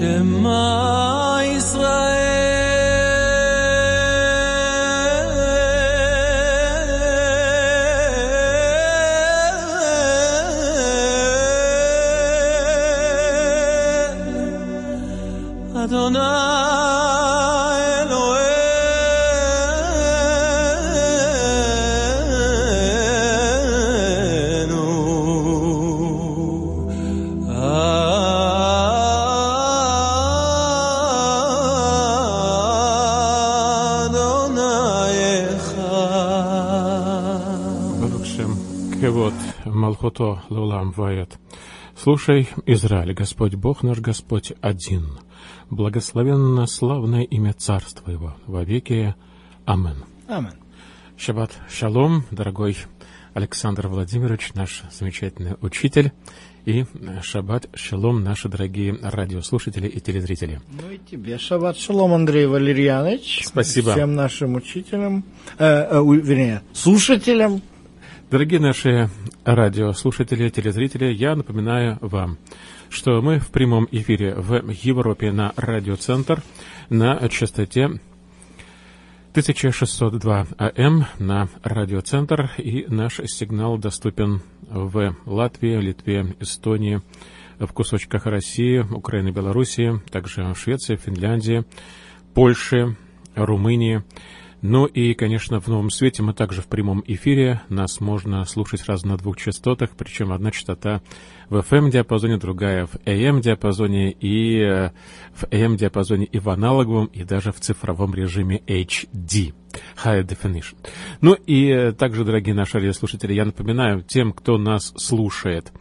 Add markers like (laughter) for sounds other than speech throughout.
什么 Малхото Лулам Ваят. Слушай, Израиль, Господь Бог наш Господь один. Благословенно славное имя Царства Его во веки. Амен. Амен. Шаббат шалом, дорогой Александр Владимирович, наш замечательный учитель. И шаббат шалом, наши дорогие радиослушатели и телезрители. Ну и тебе шаббат шалом, Андрей Валерьянович. Спасибо. Всем нашим учителям, э, э, вернее, слушателям. Дорогие наши радиослушатели, телезрители, я напоминаю вам, что мы в прямом эфире в Европе на радиоцентр на частоте 1602 АМ на радиоцентр, и наш сигнал доступен в Латвии, Литве, Эстонии, в кусочках России, Украины, Белоруссии, также в Швеции, Финляндии, Польше, Румынии. Ну и, конечно, в Новом Свете мы также в прямом эфире. Нас можно слушать сразу на двух частотах, причем одна частота в FM-диапазоне, другая в AM-диапазоне и э, в AM-диапазоне и в аналоговом, и даже в цифровом режиме HD. High Definition. Ну и э, также, дорогие наши радиослушатели, я напоминаю тем, кто нас слушает,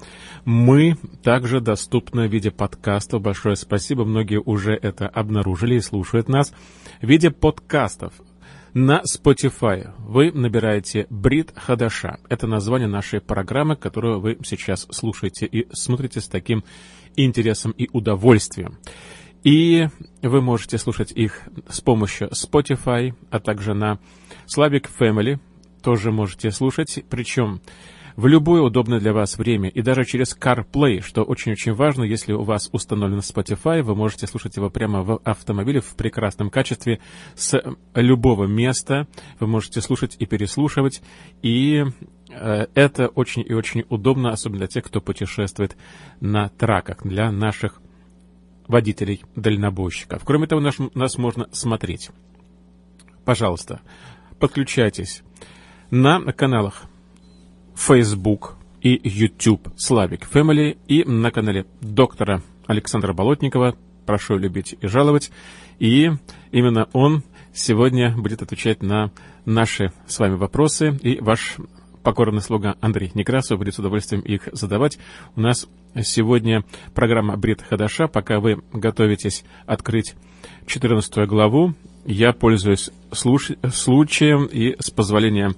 мы также доступны в виде подкастов. Большое спасибо, многие уже это обнаружили и слушают нас в виде подкастов. На Spotify вы набираете Брит Хадаша. Это название нашей программы, которую вы сейчас слушаете и смотрите с таким интересом и удовольствием. И вы можете слушать их с помощью Spotify, а также на Slavic Family тоже можете слушать, причем в любое удобное для вас время и даже через CarPlay, что очень-очень важно, если у вас установлен Spotify, вы можете слушать его прямо в автомобиле в прекрасном качестве с любого места, вы можете слушать и переслушивать, и э, это очень и очень удобно, особенно для тех, кто путешествует на траках, для наших водителей-дальнобойщиков. Кроме того, наш- нас можно смотреть. Пожалуйста, подключайтесь на каналах Facebook и YouTube Slavic Family и на канале доктора Александра Болотникова. Прошу любить и жаловать. И именно он сегодня будет отвечать на наши с вами вопросы. И ваш покорный слуга Андрей Некрасов будет с удовольствием их задавать. У нас сегодня программа Брит Хадаша. Пока вы готовитесь открыть 14 главу, я пользуюсь случаем и с позволения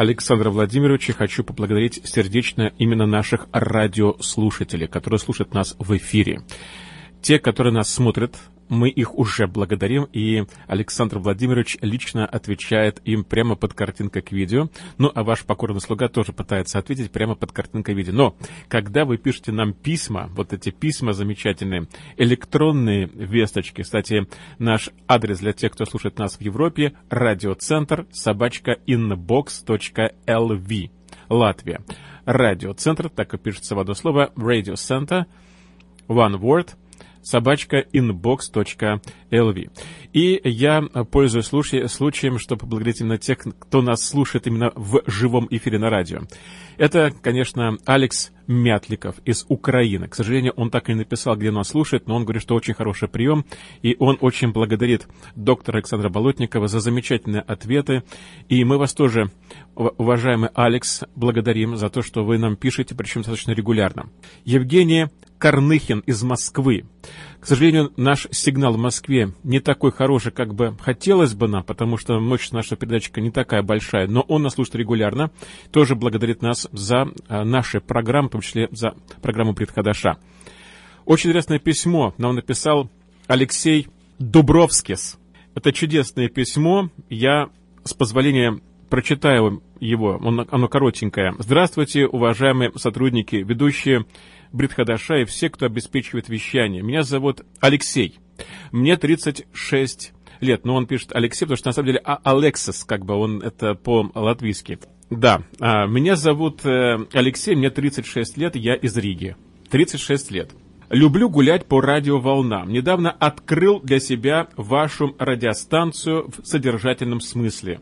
Александра Владимировича хочу поблагодарить сердечно именно наших радиослушателей, которые слушают нас в эфире. Те, которые нас смотрят, мы их уже благодарим, и Александр Владимирович лично отвечает им прямо под картинкой к видео. Ну, а ваш покорный слуга тоже пытается ответить прямо под картинкой видео. Но, когда вы пишете нам письма, вот эти письма замечательные, электронные весточки, кстати, наш адрес для тех, кто слушает нас в Европе, радиоцентр, собачка, inbox.lv, Латвия. Радиоцентр, так и пишется в одно слово, Center, one word, собачка inbox.lv. И я пользуюсь случай- случаем, чтобы поблагодарить именно тех, кто нас слушает именно в живом эфире на радио. Это, конечно, Алекс Мятликов из Украины. К сожалению, он так и не написал, где нас слушает, но он говорит, что очень хороший прием, и он очень благодарит доктора Александра Болотникова за замечательные ответы. И мы вас тоже, уважаемый Алекс, благодарим за то, что вы нам пишете, причем достаточно регулярно. Евгений Корныхин из Москвы. К сожалению, наш сигнал в Москве не такой хороший, как бы хотелось бы нам, потому что мощность нашего передатчика не такая большая, но он нас слушает регулярно, тоже благодарит нас за а, наши программы, в том числе за программу Предходаша. Очень интересное письмо нам написал Алексей Дубровскис. Это чудесное письмо. Я, с позволения, прочитаю его, он, оно коротенькое. Здравствуйте, уважаемые сотрудники, ведущие Бритхадаша и все, кто обеспечивает вещание. Меня зовут Алексей. Мне 36 лет. Но он пишет Алексей, потому что на самом деле а Алексис, как бы он это по-латвийски. Да, а, меня зовут э, Алексей, мне 36 лет, я из Риги. 36 лет. Люблю гулять по радиоволнам. Недавно открыл для себя вашу радиостанцию в содержательном смысле.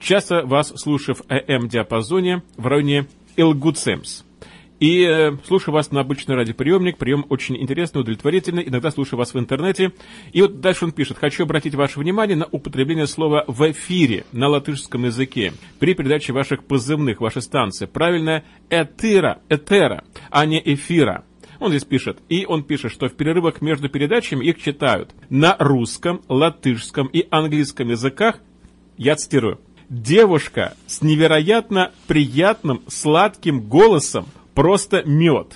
Часто вас слушаю в АМ-диапазоне в районе Илгуцемс. И э, слушаю вас на обычный радиоприемник. Прием очень интересный, удовлетворительный. Иногда слушаю вас в интернете. И вот дальше он пишет. Хочу обратить ваше внимание на употребление слова «в эфире» на латышском языке при передаче ваших позывных вашей станции. Правильно «этера», «этера», а не «эфира». Он здесь пишет. И он пишет, что в перерывах между передачами их читают на русском, латышском и английском языках. Я цитирую. Девушка с невероятно приятным, сладким голосом, просто мед.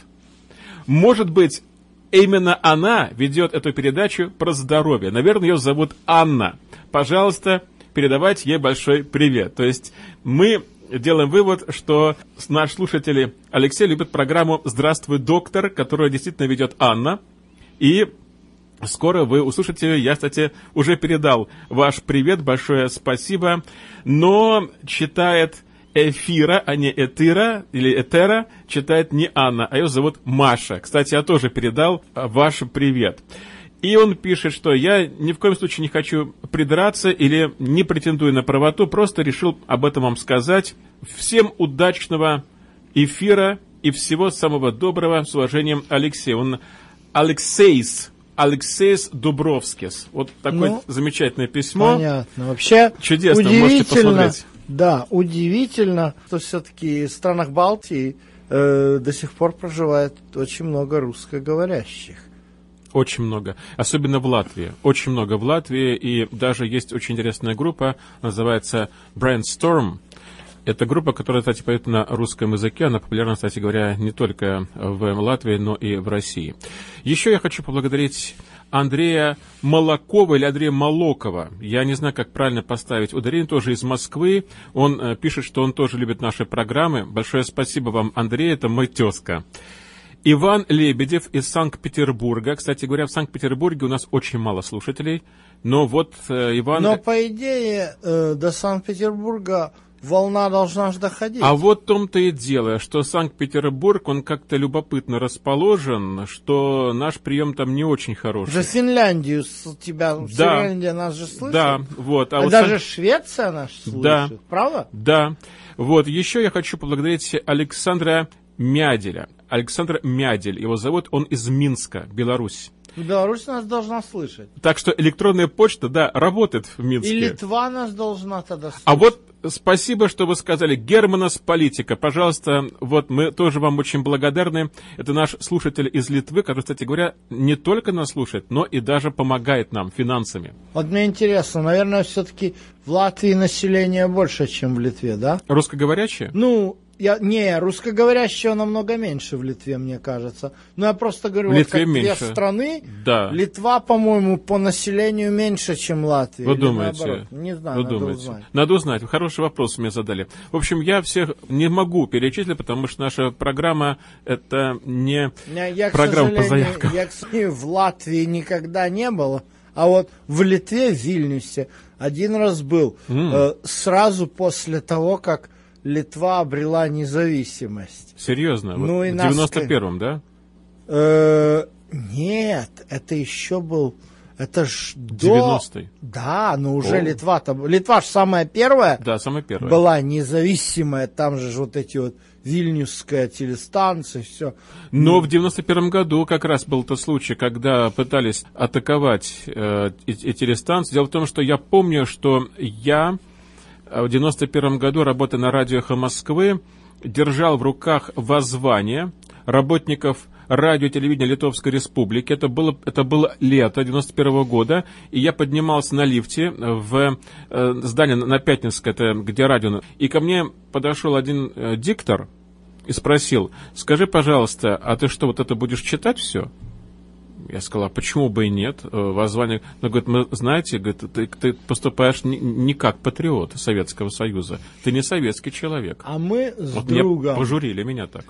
Может быть, именно она ведет эту передачу про здоровье. Наверное, ее зовут Анна. Пожалуйста, передавайте ей большой привет. То есть мы делаем вывод, что наш слушатель Алексей любит программу «Здравствуй, доктор», которую действительно ведет Анна. И Скоро вы услышите, я, кстати, уже передал ваш привет, большое спасибо, но читает Эфира, а не Этира или Этера, читает не Анна, а ее зовут Маша. Кстати, я тоже передал а, ваш привет. И он пишет, что я ни в коем случае не хочу придраться или не претендую на правоту, просто решил об этом вам сказать. Всем удачного эфира и всего самого доброго. С уважением, Алексей. Он Алексейс Алексейс Дубровскис. Вот такое ну, замечательное письмо. Понятно. Вообще Чудесно, можете посмотреть. Да, удивительно, что все-таки в странах Балтии э, до сих пор проживает очень много русскоговорящих. Очень много. Особенно в Латвии. Очень много в Латвии. И даже есть очень интересная группа, называется Brainstorm. Это группа, которая, кстати, поет на русском языке. Она популярна, кстати говоря, не только в Латвии, но и в России. Еще я хочу поблагодарить Андрея Молокова или Андрея Молокова. Я не знаю, как правильно поставить ударение, тоже из Москвы. Он э, пишет, что он тоже любит наши программы. Большое спасибо вам, Андрей, это мой тезка. Иван Лебедев из Санкт-Петербурга. Кстати говоря, в Санкт-Петербурге у нас очень мало слушателей. Но вот э, Иван... Но, по идее, э, до Санкт-Петербурга волна должна же доходить. А вот в том-то и дело, что Санкт-Петербург, он как-то любопытно расположен, что наш прием там не очень хороший. За Финляндию тебя, да. Финляндия нас же слышит. Да, вот. А, а вот даже Сан... Швеция нас слышит, да. правда? Да. Вот, еще я хочу поблагодарить Александра Мяделя. Александр Мядель, его зовут, он из Минска, Беларусь. Беларусь нас должна слышать. Так что электронная почта, да, работает в Минске. И Литва нас должна тогда слышать. А вот спасибо, что вы сказали. Германос Политика, пожалуйста, вот мы тоже вам очень благодарны. Это наш слушатель из Литвы, который, кстати говоря, не только нас слушает, но и даже помогает нам финансами. Вот мне интересно, наверное, все-таки в Латвии население больше, чем в Литве, да? Русскоговорящее? Ну, я, не, русскоговорящего намного меньше в Литве, мне кажется. Но я просто говорю, в Литве вот как меньше. две страны, да. Литва, по-моему, по населению меньше, чем Латвия. Вы думаете? Наоборот. Не знаю, Вы надо думаете? узнать. Надо узнать. Хороший вопрос мне задали. В общем, я всех не могу перечислить, потому что наша программа это не я, я, программа по заявкам. Я, кстати, в Латвии никогда не был, а вот в Литве, в Вильнюсе, один раз был. Mm. Э, сразу после того, как Литва обрела независимость. Серьезно? Ну, вот и в 91-м, да? Э, нет, это еще был... Это ж 90-й. Да, но уже О. Литва там. Литва же самая первая. Да, самая первая. Была независимая, там же вот эти вот Вильнюсская телестанция, все. Но в 91 году как раз был тот случай, когда пытались атаковать э, эти телестанции. Дело в том, что я помню, что я в 91 году, работая на радио «Эхо Москвы», держал в руках воззвание работников радио и телевидения Литовской Республики. Это было, это было лето 91 года, и я поднимался на лифте в э, здание на Пятницкое, это где радио, и ко мне подошел один э, диктор и спросил, скажи, пожалуйста, а ты что, вот это будешь читать все? Я сказал, а почему бы и нет? Э, Воззвание... Но, говорит, мы, знаете, говорит, ты, ты поступаешь не, не как патриот Советского Союза. Ты не советский человек. А мы с вот меня другом пожурили меня так.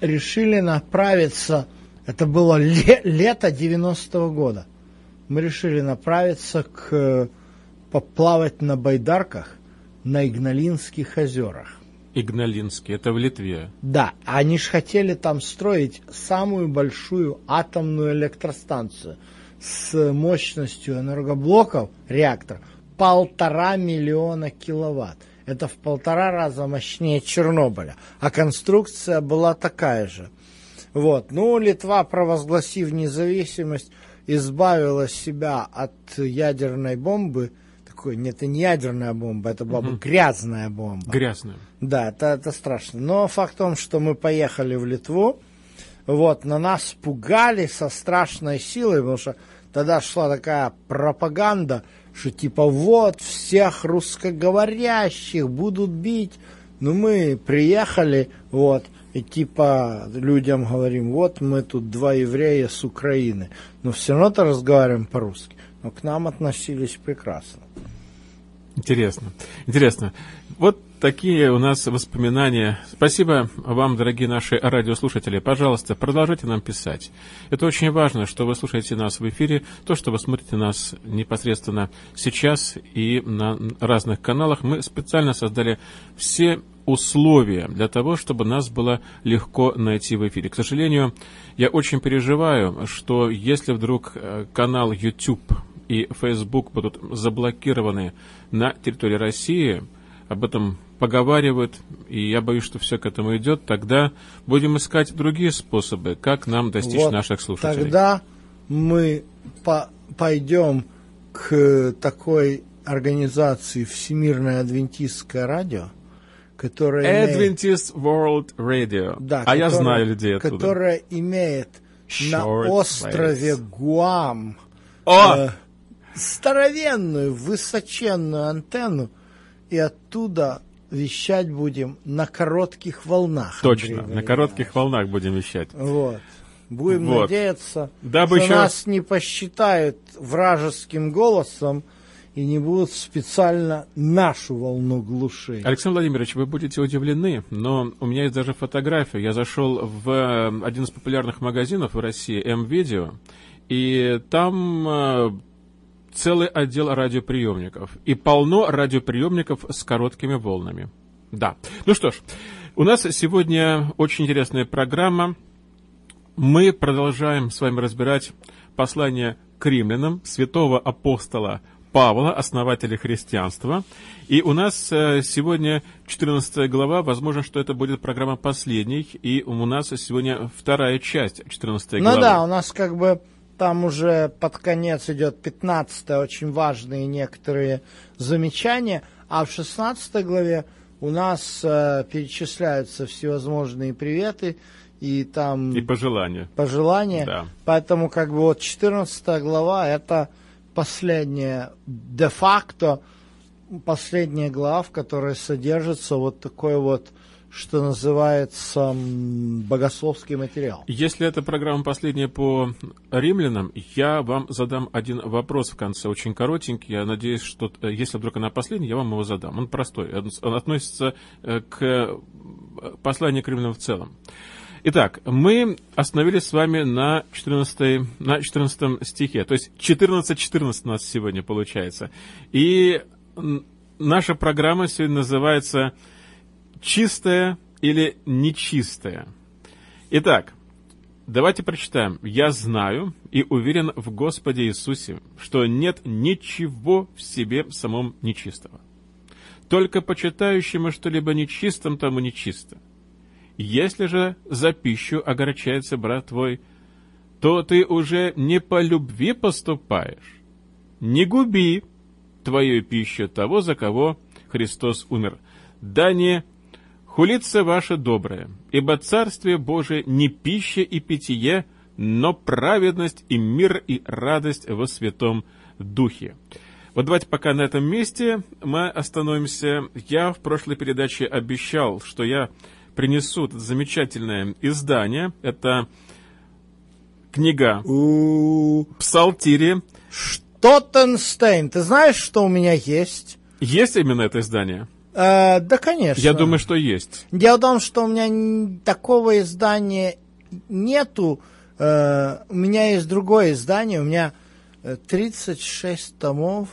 решили направиться, это было ле- лето 90-го года, мы решили направиться к э, поплавать на байдарках на Игналинских озерах. Игналинский, это в Литве. Да, они же хотели там строить самую большую атомную электростанцию с мощностью энергоблоков, реактор, полтора миллиона киловатт. Это в полтора раза мощнее Чернобыля. А конструкция была такая же. Вот. Ну, Литва, провозгласив независимость, избавила себя от ядерной бомбы. Такой, нет, это не ядерная бомба, это была бы грязная бомба. Грязная. Да, это, это страшно. Но факт в том, что мы поехали в Литву, вот, на нас пугали со страшной силой, потому что тогда шла такая пропаганда, что типа вот всех русскоговорящих будут бить. Ну, мы приехали, вот, и типа людям говорим, вот мы тут два еврея с Украины, но все равно-то разговариваем по-русски. Но к нам относились прекрасно. Интересно. Интересно. Вот такие у нас воспоминания. Спасибо вам, дорогие наши радиослушатели. Пожалуйста, продолжайте нам писать. Это очень важно, что вы слушаете нас в эфире, то, что вы смотрите нас непосредственно сейчас и на разных каналах. Мы специально создали все условия для того, чтобы нас было легко найти в эфире. К сожалению, я очень переживаю, что если вдруг э, канал YouTube и Facebook будут заблокированы на территории России, об этом поговаривают, и я боюсь, что все к этому идет, тогда будем искать другие способы, как нам достичь Вот наших слушателей. Тогда мы по пойдем к такой организации Всемирное Адвентистское радио, которая имеет, Adventist World Radio. да, а я которая- знаю людей оттуда. которая имеет на Short острове waves. Гуам О! э, здоровенную, высоченную антенну, и оттуда вещать будем на коротких волнах. Точно, Андрей на коротких волнах будем вещать. Вот. Будем Вот. надеяться, Дабы что еще- нас не посчитают вражеским голосом и не будут специально нашу волну глушить. Александр Владимирович, вы будете удивлены, но у меня есть даже фотография. Я зашел в э, один из популярных магазинов в России, М-Видео, и там э, целый отдел радиоприемников. И полно радиоприемников с короткими волнами. Да. Ну что ж, у нас сегодня очень интересная программа. Мы продолжаем с вами разбирать послание к римлянам святого апостола Павла, основателя христианства. И у нас э, сегодня 14 глава, возможно, что это будет программа последней, и у нас сегодня вторая часть 14 Ну главы. да, у нас как бы там уже под конец идет 15 очень важные некоторые замечания, а в 16 главе у нас э, перечисляются всевозможные приветы и там И пожелания. пожелания. Да. Поэтому как бы вот 14 глава это последняя де-факто последняя глава, в которой содержится вот такой вот, что называется, богословский материал. Если эта программа последняя по римлянам, я вам задам один вопрос в конце, очень коротенький. Я надеюсь, что э, если вдруг она последняя, я вам его задам. Он простой. Он, относится э, к э, посланию к римлянам в целом. Итак, мы остановились с вами на 14, на 14 стихе, то есть 14-14 у нас сегодня получается. И наша программа сегодня называется «Чистая или нечистая». Итак, давайте прочитаем. «Я знаю и уверен в Господе Иисусе, что нет ничего в себе самом нечистого. Только почитающему что-либо нечистым, тому нечисто. Если же за пищу огорчается брат твой, то ты уже не по любви поступаешь. Не губи твою пищу того, за кого Христос умер. Да не хулится ваше доброе, ибо Царствие Божие не пища и питье, но праведность и мир и радость во Святом Духе. Вот давайте пока на этом месте мы остановимся. Я в прошлой передаче обещал, что я принесу это замечательное издание. Это Книга Псалтири. Штоттенстейн. Ты знаешь, что у меня есть? Есть именно это издание? Э, да, конечно. Я думаю, что есть. Дело в том, что у меня такого издания нету. Э, у меня есть другое издание. У меня э, 36 томов.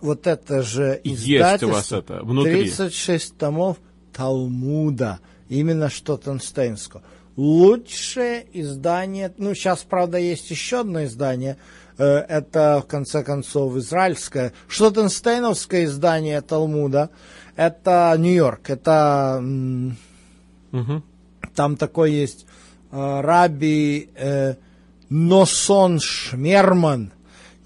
Вот это же Есть издательство. у вас это внутри. 36 томов Талмуда. Именно Штоттенстейнского. Лучшее издание. Ну, сейчас, правда, есть еще одно издание. Э, Это, в конце концов, израильское. Штоттенстейновское издание Талмуда. Это Нью-Йорк. Это Мгм. там такой есть э, Раби э, Носон Шмерман.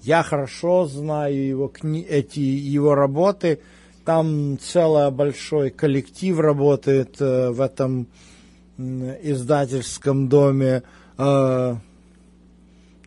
Я хорошо знаю его кни- эти его работы. Там целый большой коллектив работает э, в этом м, издательском доме. Э,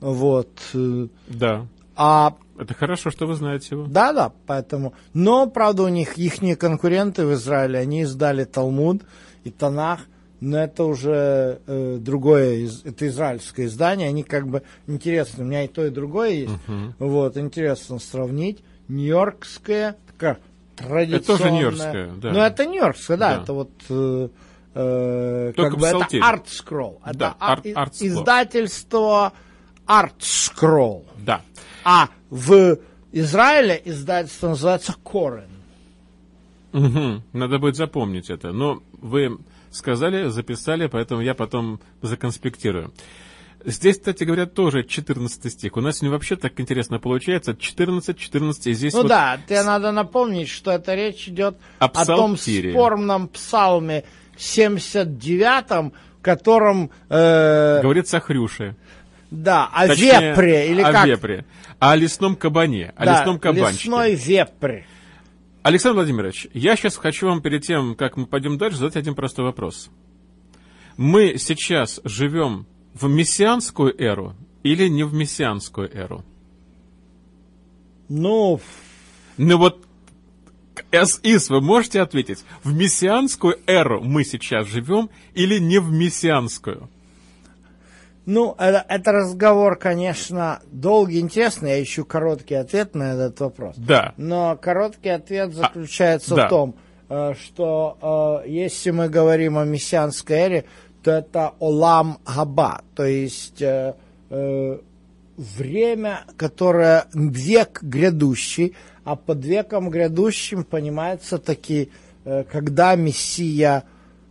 вот. э, Да. А Это хорошо, что вы знаете его. да, да, поэтому. Но, правда, у них их конкуренты в Израиле, они издали Талмуд и Танах, но это уже э, другое, из- это израильское издание, они как бы интересно, у меня и то, и другое есть, вот, интересно сравнить. Нью-Йоркское, такая традиционная. тоже нью-йоркское, да. Ну, это нью-йоркское, да, Да. это вот... э, э, как бы это. Art Scroll. Это Да, а- Art- Art Scroll. издательство Art Scroll. Да. А в Израиле издательство называется Корен. Мгм. Надо будет запомнить это. Но вы сказали, записали, поэтому я потом законспектирую. Здесь, кстати говоря, тоже 14 стих. У нас сегодня вообще так интересно получается. 14, 14, и здесь Ну вот да, тебе надо напомнить, что это речь идет О о том спорном псалме 79-м, в котором, э, говорится о хрюше. Да, о Точнее, вепре, или о как? вепре. О лесном кабане, о Да, лесном кабанчике. лесной вепре. Александр Владимирович, я сейчас хочу вам перед тем, как мы пойдем дальше, задать один простой вопрос. Мы сейчас живем в мессианскую эру или не в мессианскую эру? Ну, Ну вот, СИС, вы можете ответить, в мессианскую эру мы сейчас живем или не в мессианскую? Ну, это, это разговор, конечно, долгий, интересный. Я ищу короткий ответ на этот вопрос. Да. Но короткий ответ заключается да. в том, э, что э, если мы говорим о мессианской эре, то это Олам Габа, то есть э, э, время, которое век грядущий, а под веком грядущим понимается таки, э, когда Мессия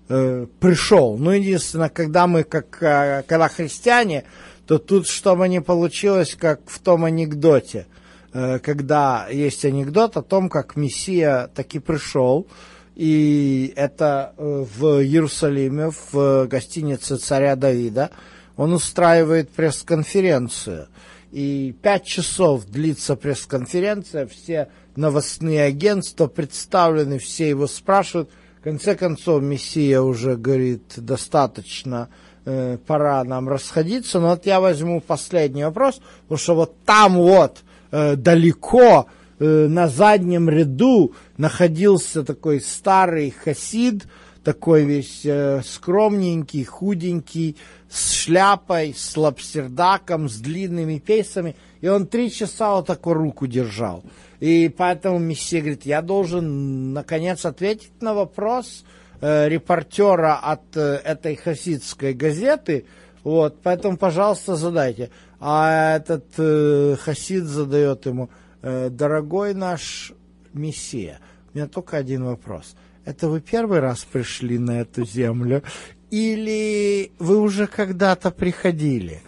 э, пришел. Ну, единственное, когда мы, как э, когда христиане, то тут, чтобы не получилось, как в том анекдоте, э, когда есть анекдот о том, как Мессия таки пришел, и это э, в Иерусалиме, в гостинице царя Давида, он устраивает пресс-конференцию. И пять часов длится пресс-конференция, все новостные агентства представлены, все его спрашивают. В конце концов, Мессия уже говорит, достаточно, э, пора нам расходиться. Но вот я возьму последний вопрос, потому что вот там вот, э, далеко, э, на заднем ряду находился такой старый хасид, такой весь э, скромненький, худенький, с шляпой, с лапсердаком, с длинными пейсами. И он три часа вот такую руку держал. И поэтому Мессия говорит, я должен, наконец, ответить на вопрос э, репортера от э, этой хасидской газеты. Вот, поэтому, пожалуйста, задайте. А этот э, хасид задает ему, э, дорогой наш Мессия, у меня только один вопрос. Это вы первый раз пришли на эту землю? Или вы уже когда-то приходили?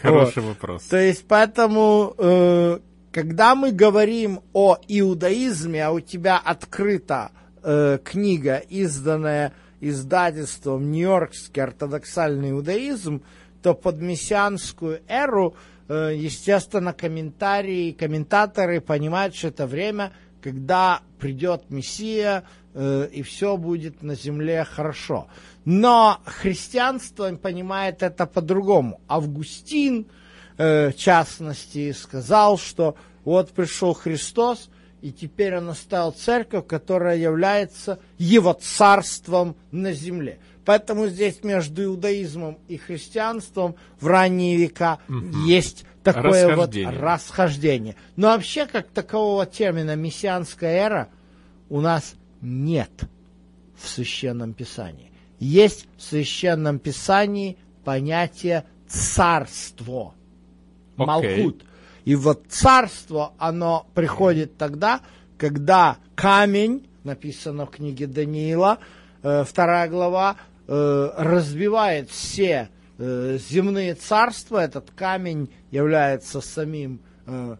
Хороший (laughs) вопрос. То есть, поэтому, э, когда мы говорим о иудаизме, а у тебя открыта э, книга, изданная издательством «Нью-Йоркский ортодоксальный иудаизм», то под мессианскую эру, э, естественно, комментарии, комментаторы понимают, что это время, когда придет Мессия, и все будет на земле хорошо. Но христианство понимает это по-другому. Августин, э, в частности, сказал, что вот пришел Христос, и теперь он оставил церковь, которая является его царством на земле. Поэтому здесь между иудаизмом и христианством в ранние века есть такое Расхождение. вот расхождение. Но вообще, как такового термина мессианская эра у нас нет в Священном Писании. Есть в Священном Писании понятие царство. Окей. Малхут. И вот царство, оно приходит тогда, когда камень, написано в книге Даниила, э, вторая глава, э, разбивает все э, земные царства. Этот камень является самим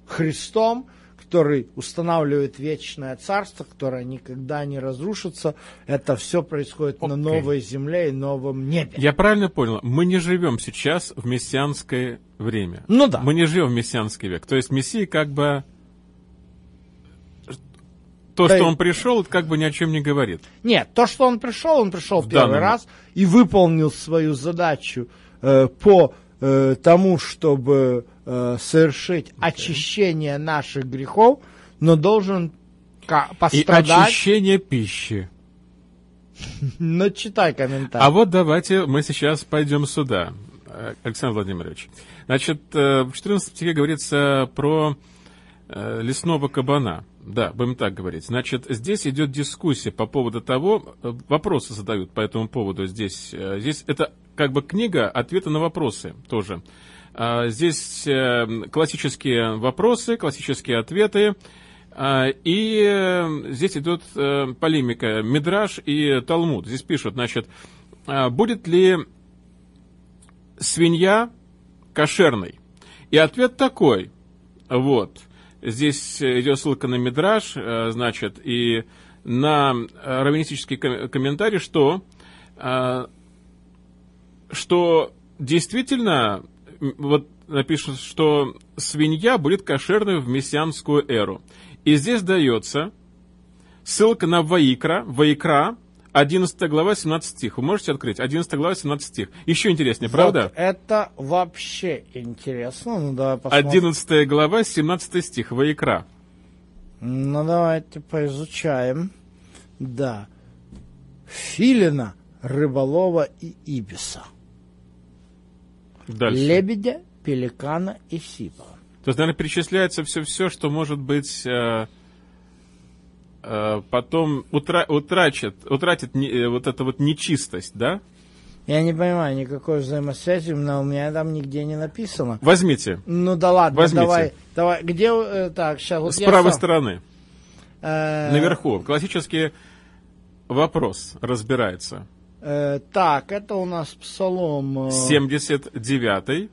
Христом, который устанавливает вечное царство, которое никогда не разрушится. Это все происходит на Окей. новой земле и новом небе. Я правильно понял? Мы не живем сейчас в мессианское время. Ну да. Мы не живем в мессианский век. То есть Мессия как бы... То, Да что он пришел, это как бы ни о чем не говорит. Нет, то, что он пришел, он пришел В первый данном- раз и выполнил свою задачу э, по э, тому, чтобы э, совершить очищение наших грехов, но должен ка- И пострадать. очищение пищи. (laughs) Но читай комментарий. А вот давайте мы сейчас пойдем сюда, э, Александр Владимирович. Значит, э, в 14 стихе говорится про лесного кабана. Да, будем так говорить. Значит, здесь идет дискуссия по поводу того, вопросы задают по этому поводу здесь. Здесь это как бы книга ответы на вопросы тоже. А, Здесь э, классические вопросы, классические ответы. А, И э, здесь идет э, полемика Мидраш и Талмуд. Здесь пишут, значит, а, будет ли свинья кошерной? И ответ такой, вот, здесь идет ссылка на Мидраш, э, значит, и на раввинистический ком- комментарий, что, что действительно, вот напишут, что свинья будет кошерной в мессианскую эру. И здесь дается ссылка на Ваикра, Ваикра, 11 глава, 17 стих. Вы можете открыть? 11 глава, 17 стих. Еще интереснее, правда? Вот это вообще интересно. Ну, давай посмотрим. 11 глава, 17 стих, Ваикра. Ну, давайте поизучаем. Да. Филина, рыболова и ибиса. Дальше. Лебедя, пеликана и сипа. То есть, наверное, перечисляется все-все, что может быть э, э, потом утра- утрачит, утратит не- э, вот эту вот нечистость, да? Я не понимаю никакой взаимосвязи, но у меня там нигде не написано. Возьмите, Ну да ладно, Возьмите. давай, давай. Где, э, так, сейчас вот с правой сам, стороны, э, наверху, классический вопрос разбирается. Э, так, это у нас Псалом... э, 79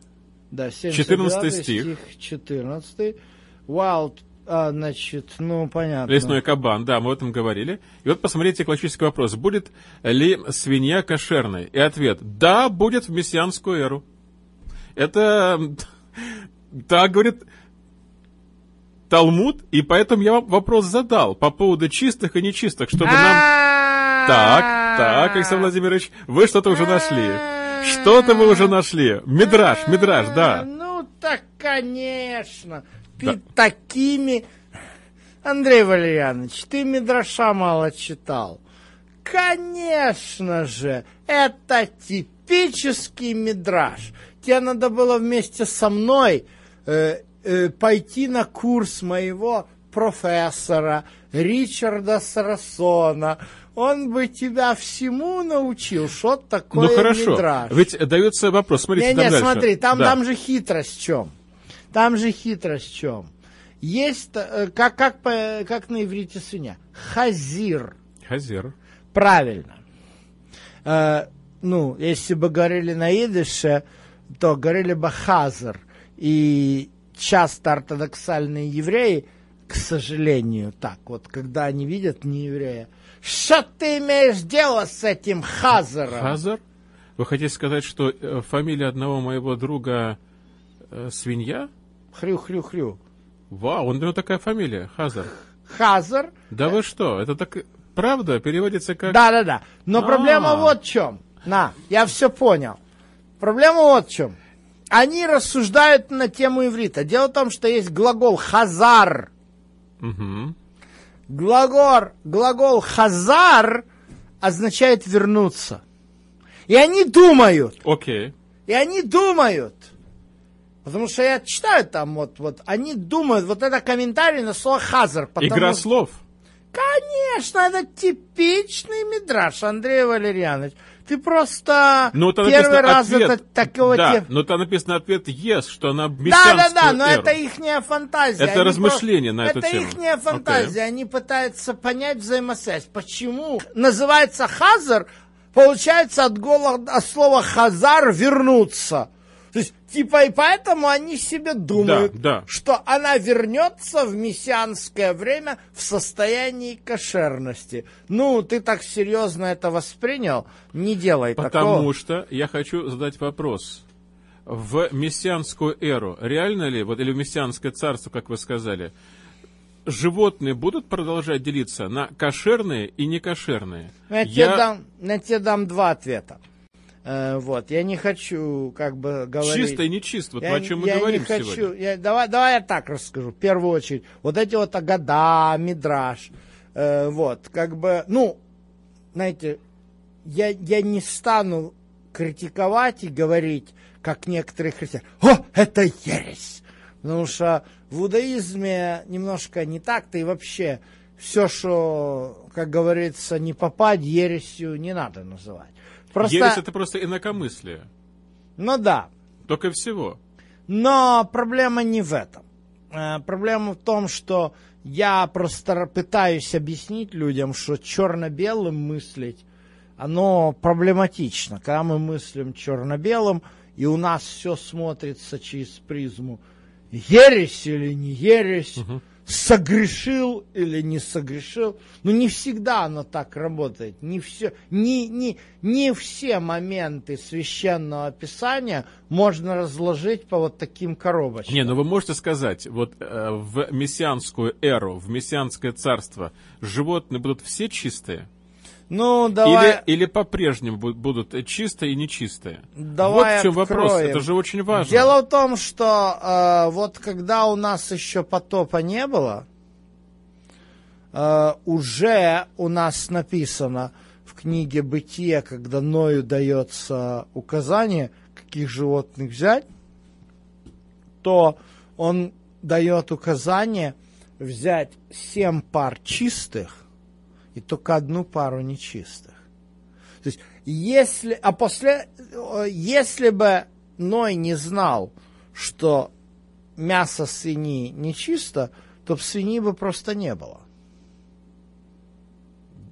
Да, 14 79 стих. 14. Wild, а, значит, ну, понятно. Лесной кабан, да, мы об этом говорили. И вот посмотрите классический вопрос. Будет ли свинья кошерной? И ответ, да, будет в мессианскую эру. Это, (laughs) так говорит Талмуд, и поэтому я вам вопрос задал по поводу чистых и нечистых, чтобы нам... Так, так, Александр Владимирович, вы что-то уже нашли. Что-то вы уже нашли. Мидраж, мидраж, да. Ну, так, конечно. Ты такими... Андрей Валерьянович, ты Мидраша мало читал. Конечно же, это типический Мидраш. Тебе надо было вместе со мной э, э, пойти на курс моего профессора Ричарда Сарасона. Он бы тебя всему научил, что такое Ну хорошо, Мидраш. ведь дается вопрос, смотрите, Не, там не, дальше. смотри, там, Да. там же хитрость в чем. Там же хитрость в чем. Есть, э, как, как, как на иврите свинья, хазир. Хазер. Правильно. Э, ну, если бы говорили на идыше, то говорили бы хазар. И часто ортодоксальные евреи, к сожалению, так вот, когда они видят нееврея, что ты имеешь дело с этим хазаром? Хазар? Вы хотите сказать, что э, фамилия одного моего друга э, свинья? Хрю-хрю-хрю. Вау, у него такая фамилия, Хазар. Хазар Да вы что, это так правда переводится как... Да, да, да. Но А. проблема вот в чем. На, я все понял. Проблема вот в чем. Они рассуждают на тему иврита. Дело в том, что есть глагол хазар. Мгм. Глагол, глагол хазар означает вернуться. И они думают, Окей. и они думают, потому что я читаю там вот, вот, они думают, вот это комментарий на слово хазар. потому Игра слов. Конечно, это типичный мидраж, Андрей Валерьянович. Ты просто Ну, там первый раз ответ. это такого да, типа- но там написано ответ yes, что она Да, да, да, но эру. это ихняя фантазия. Это Они размышления про- на эту это тему. ихняя Окей. фантазия. Они пытаются понять взаимосвязь. Почему называется хазар, получается от, гола, от слова хазар вернуться. То есть, типа, и поэтому они себе думают, Да, да. что она вернется в мессианское время в состоянии кошерности. Ну, ты так серьезно это воспринял? Не делай Потому такого. что я хочу задать вопрос. В мессианскую эру реально ли, вот или в мессианское царство, как вы сказали, животные будут продолжать делиться на кошерные и некошерные? Я, тебе дам, я тебе дам два ответа. Э, вот, я не хочу, как бы, говорить... чисто и нечисто, вот я, о чем мы я говорим не хочу, сегодня. я- давай, давай я так расскажу, в первую очередь. Вот эти вот года, мидраж, э, вот, как бы, ну, знаете, я, я не стану критиковать и говорить, как некоторые христиане, о, это ересь! Потому что в иудаизме немножко не так-то и вообще все, что, как говорится, не попасть ересью, не надо называть. Просто, Ересь это просто инакомыслие. ну да, Только всего. но проблема не в этом. Э, Проблема в том, что я просто пытаюсь объяснить людям, что черно-белым мыслить, оно проблематично. Когда мы мыслим черно-белым, и у нас все смотрится через призму ересь или не ересь, согрешил или не согрешил. Но не всегда оно так работает. Не, все, не, не, не все моменты священного писания можно разложить по вот таким коробочкам. Не, ну вы можете сказать, вот э, в мессианскую эру, в мессианское царство, животные будут все чистые? Ну, давай, Или, или по-прежнему бу- будут чистые и нечистые? давай вот в чем вопрос, откроем. это же очень важно. Дело в том, что э, вот когда у нас еще потопа не было, э, уже у нас написано в книге Бытия, когда Ною дается указание, каких животных взять, то он дает указание взять семь пар чистых и только одну пару нечистых. То есть, если, а после, если бы Ной не знал, что мясо свиньи нечисто, то свиньи бы просто не было.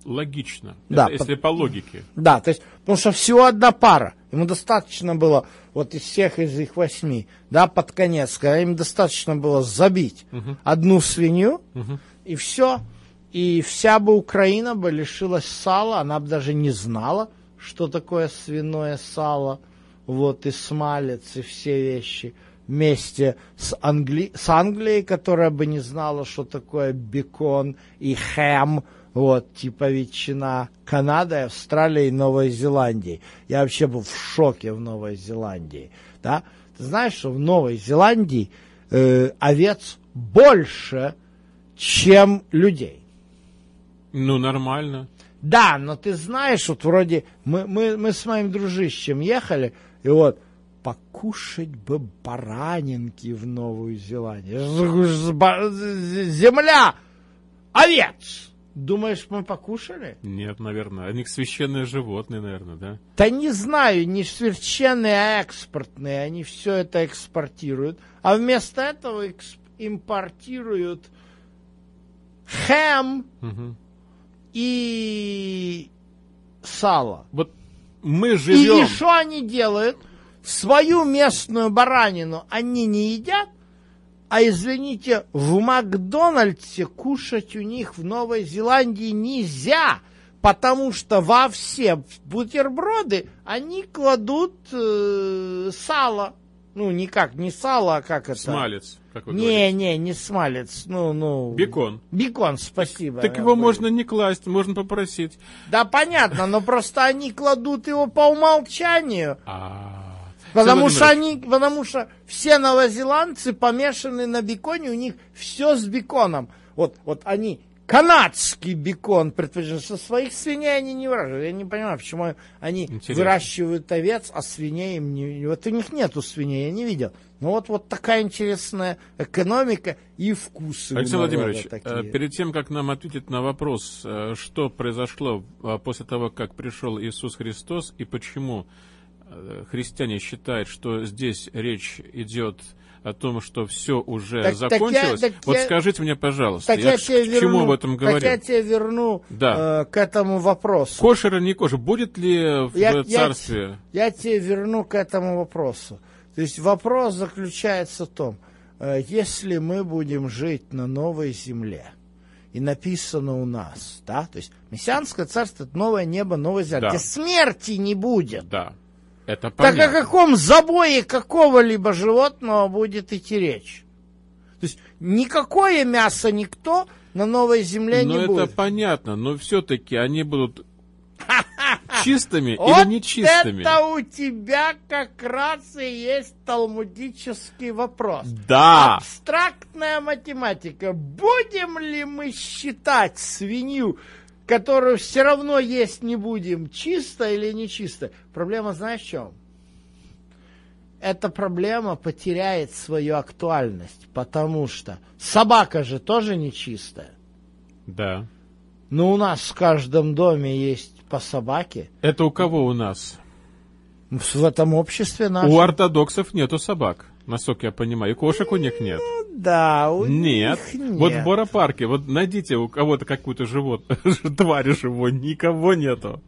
Логично. Да, Это если по логике. Да, то есть, потому что всего одна пара. Ему достаточно было, вот из всех из их восьми, да, под конец, когда им достаточно было забить одну свинью, и все. И вся бы Украина бы лишилась сала, она бы даже не знала, что такое свиное сало, вот, и смалец, и все вещи. Вместе с, Англи... с Англией, которая бы не знала, что такое бекон и хэм, вот, типа ветчина Канады, Австралии и Новой Зеландии. Я вообще был в шоке в Новой Зеландии, да. Ты знаешь, что в Новой Зеландии э, овец больше, чем людей. Ну, нормально. Да, но ты знаешь, вот вроде мы, мы, мы с моим дружищем ехали, и вот покушать бы баранинки в Новую Зеландию. Земля! Овец! Думаешь, мы покушали? Нет, наверное. Они священные животные, наверное, да? Да не знаю, не священные, а экспортные. Они все это экспортируют. А вместо этого экс- импортируют хэм Мгм. И сало. Вот мы И- живем... И что они делают? Свою местную баранину они не едят, а извините, в Макдональдсе кушать у них в Новой Зеландии нельзя, потому что во все бутерброды они кладут э, сало. Ну, никак, не сало, а как это? Смалец, как вы Не, говорите. не, не смалец, ну, ну... Бекон. Бекон, спасибо. Так я его говорю. можно не класть, можно попросить. Да, понятно, но просто они кладут его по умолчанию. А, Потому что они, потому что все новозеландцы помешаны на беконе, у них все с беконом. Вот, вот они канадский бекон предпочитают. Что своих свиней они не выращивают. Я не понимаю, почему они Интересно. выращивают овец, а свиней им не... Вот у них нету свиней, я не видел. Но вот, вот такая интересная экономика и вкусы. Александр народа Владимирович, такие. э, перед тем, как нам ответить на вопрос, э, что произошло э, после того, как пришел Иисус Христос и почему э, христиане считают, что здесь речь идет о том, что все уже Так- так я- закончилось, так вот я- скажите мне, пожалуйста, я, я, к- тебе к верну, чему об этом говорю? Так я тебе верну Да. э, к этому вопросу. Кошер или не кошер, будет ли в Я- я- царстве... Я тебе верну к этому вопросу. То есть вопрос заключается в том, э, если мы будем жить на новой земле, и написано у нас, да, то есть мессианское царство это новое небо, новая земля, Да. где смерти не будет. Да, это Так понятно. о каком забое какого-либо животного будет идти речь? То есть никакое мясо никто на новой земле Ну, не это будет. понятно, но все-таки они будут (laughs) чистыми Вот или нечистыми? это у тебя как раз и есть талмудический вопрос. Да. Абстрактная математика. Будем ли мы считать свинью, которую все равно есть не будем, чисто или нечисто? Проблема знаешь в чем? Эта проблема потеряет свою актуальность, потому что собака же тоже нечистая. Да. Но у нас в каждом доме есть по собаке. Это у кого у нас? В этом обществе нашем. У ортодоксов нету собак, насколько я понимаю. И кошек у них нет. Да, у Нет. них нет. Вот в Боропарке, вот найдите у кого-то какую-то живот, (laughs) тварь живой, никого нету.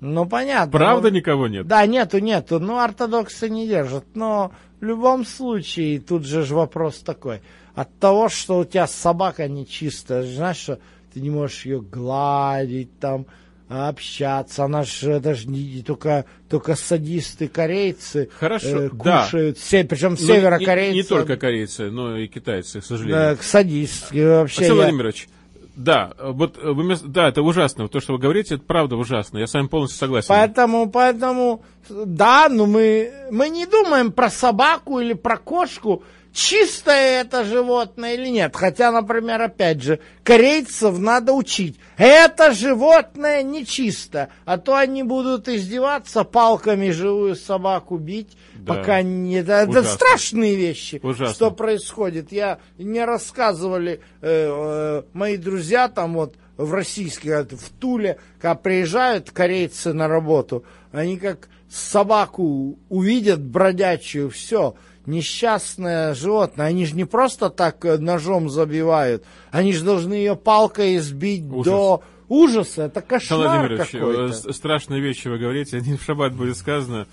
Ну, понятно. Правда Ну, никого нет? Да, нету, нету. Ну, ортодоксы не держат. Но в любом случае, тут же ж вопрос такой. От того, что у тебя собака нечистая, знаешь, что ты не можешь ее гладить, там, общаться. Она же, это ж не, только, только садисты корейцы Хорошо, э, да. кушают. Се, причем Ну, северокорейцы. Не, не только корейцы, но и китайцы, к сожалению. Да, садистские вообще. Александр я- Владимирович, да, вот э, вы, да, это ужасно. То, что вы говорите, это правда ужасно. Я с вами полностью согласен. Поэтому, поэтому, да, но мы, мы не думаем про собаку или про кошку, чистое это животное или нет. Хотя, например, опять же, корейцев надо учить. Это животное нечисто, а то они будут издеваться, палками живую собаку бить, Да. пока не... Это Ужасно. страшные вещи, Ужасно. что происходит. Я, мне рассказывали э, э, мои друзья там вот в российских, в Туле, когда приезжают корейцы на работу, они как собаку увидят бродячую, все, несчастное животное. Они же не просто так э, ножом забивают, они же должны ее палкой избить Ужас. до ужаса. Это кошмар Владимирович, какой-то. э, с- страшные вещи вы говорите, они в шаббат будет сказано.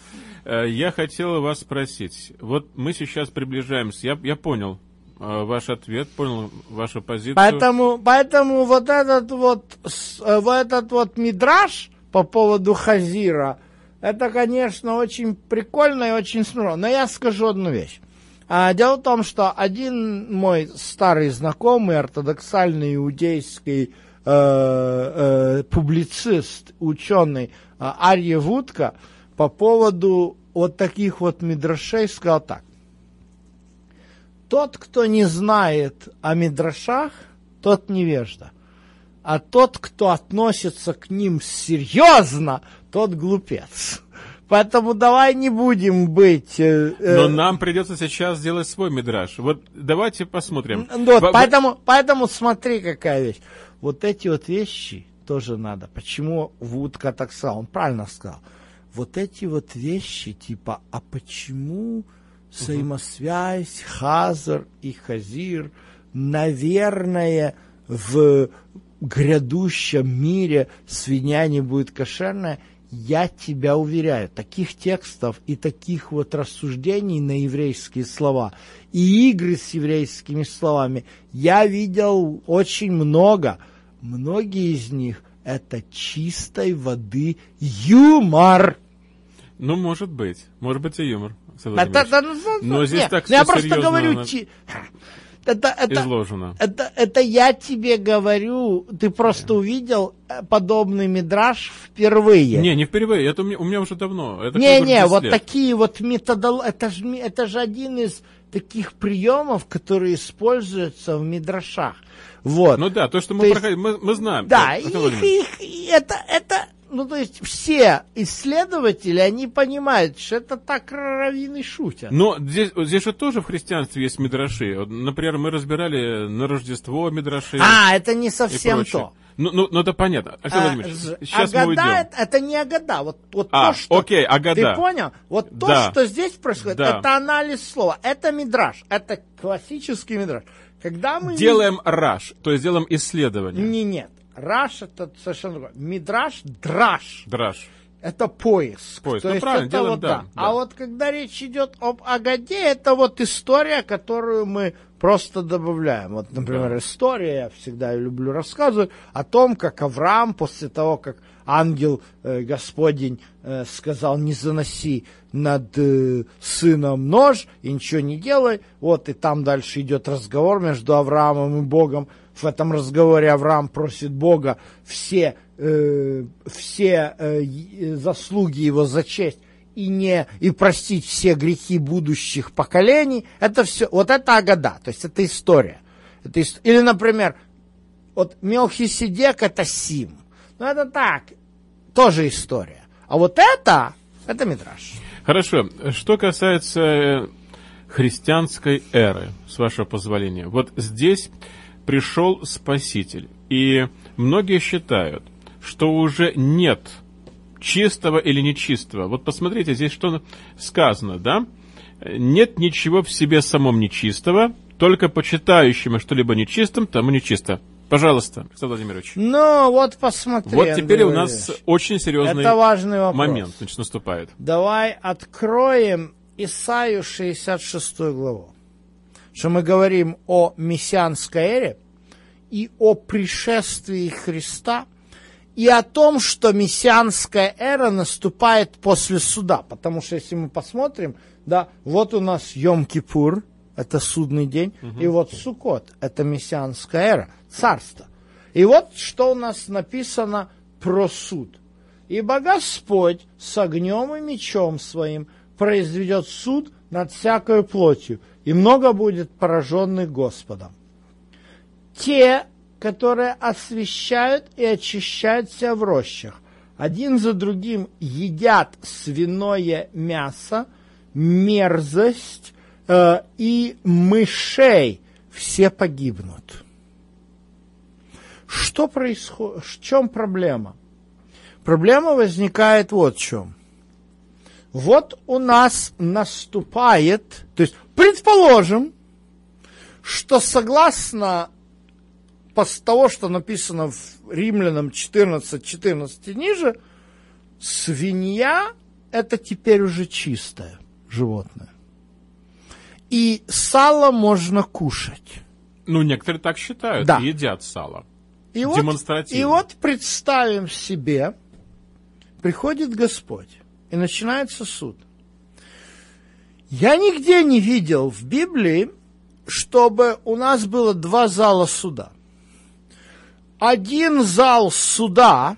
Э, Я хотел вас спросить. Вот мы сейчас приближаемся. Я, я понял ваш ответ, понял вашу позицию. Поэтому, поэтому вот этот вот, вот этот вот мидраж по поводу Хазира, это, конечно, очень прикольно и очень смешно. Но я скажу одну вещь. А, дело в том, что один мой старый знакомый, ортодоксальный иудейский э, э, публицист, ученый э, Арье Вудка по поводу вот таких вот мидрашей сказал так. Тот, кто не знает о мидрашах, тот невежда. А тот, кто относится к ним серьезно, тот глупец. Поэтому давай не будем быть... э, э, Но нам придется сейчас сделать свой мидраж. Вот давайте посмотрим. ну вот, Во- поэтому, поэтому смотри, какая вещь. Вот эти вот вещи тоже надо. Почему Вудка так сказал? Он правильно сказал. Вот эти вот вещи, типа, а почему взаимосвязь Хазар и Хазир, наверное, в грядущем мире свинья не будет кошерная, я тебя уверяю, таких текстов и таких вот рассуждений на еврейские слова и игры с еврейскими словами я видел очень много. Многие из них это чистой воды юмор. Ну, может быть. Может быть и юмор. Владимирович. это- ну, Но здесь так ну, я просто говорю, это, это, изложено. Это, это я тебе говорю, ты просто увидел э, подобный мидраж впервые. Не, не впервые, это у меня, у меня уже давно. Это не, не, 10 вот лет. такие вот методологии, это же, это же один из таких приемов, которые используются в мидрашах. Вот. Ну да, то, что мы То есть- проходим, мы, мы знаем. Да, Александр их, их, это, это, ну, то есть все исследователи, они понимают, что это так раввины шутят. Но здесь, здесь же тоже в христианстве есть мидраши. Вот, например, мы разбирали на Рождество мидраши а, это не совсем то. Ну, ну, ну, это понятно. Александр А, Владимирович, сейчас Агада мы уйдем. Это, это не Агада. Вот, вот А, то, что... окей, Агада. Ты понял? Вот то, Да. что здесь происходит, Да. это анализ слова. Это мидраж. Это классический мидраж. Когда мы... Делаем раш, то есть делаем исследование. Не, нет. Раш это совершенно другое. Мидраж, драж. Драж. Это поиск. Поиск. То Ну, есть правильно, это делаем, вот, да. да. А вот когда речь идет об Агаде, это вот история, которую мы просто добавляем. Вот, например, Да. история, я всегда люблю рассказывать, о том, как Авраам после того, как ангел э, Господень э, сказал, не заноси над э, сыном нож и ничего не делай. Вот, и там дальше идет разговор между Авраамом и Богом. В этом разговоре Авраам просит Бога все, э, все э, заслуги его за честь и не и простить все грехи будущих поколений. Это все, вот это Агада, то есть это история. Это Или, например, вот Мелхиседек это Сим. Ну это так, тоже история. А вот это, это Мидраш. Хорошо. Что касается э, христианской эры, с вашего позволения. Вот здесь пришел Спаситель. И многие считают, что уже нет чистого или нечистого. Вот посмотрите, здесь что сказано, да? Нет ничего в себе самом нечистого, только почитающему что-либо нечистым, тому нечисто. Пожалуйста, Александр Владимирович. Ну, вот посмотри. Вот теперь у Андрей нас Валерьевич. очень серьезный Это важный вопрос. момент значит, наступает. Давай откроем Исаию 66 главу. Что мы говорим о мессианской эре и о пришествии Христа, и о том, что мессианская эра наступает после суда. Потому что если мы посмотрим, да, вот у нас Йом-Кипур, это судный день, и вот Суккот, это мессианская эра, царство. И вот что у нас написано про суд. Ибо Господь с огнем и мечом своим произведет суд над всякой плотью, и много будет пораженных Господом. Те, которые освещают и очищают себя в рощах, один за другим едят свиное мясо, мерзость э, и мышей, все погибнут. Что происходит? В чем проблема? Проблема возникает вот в чем. Вот у нас наступает, то есть предположим, что согласно того, что написано в Римлянам 14, 14 и ниже, свинья это теперь уже чистое животное. И сало можно кушать. Ну, некоторые так считают, Да. едят сало. И вот, Демонстративно. и вот представим себе, приходит Господь, и начинается суд. Я нигде не видел в Библии, чтобы у нас было два зала суда. Один зал суда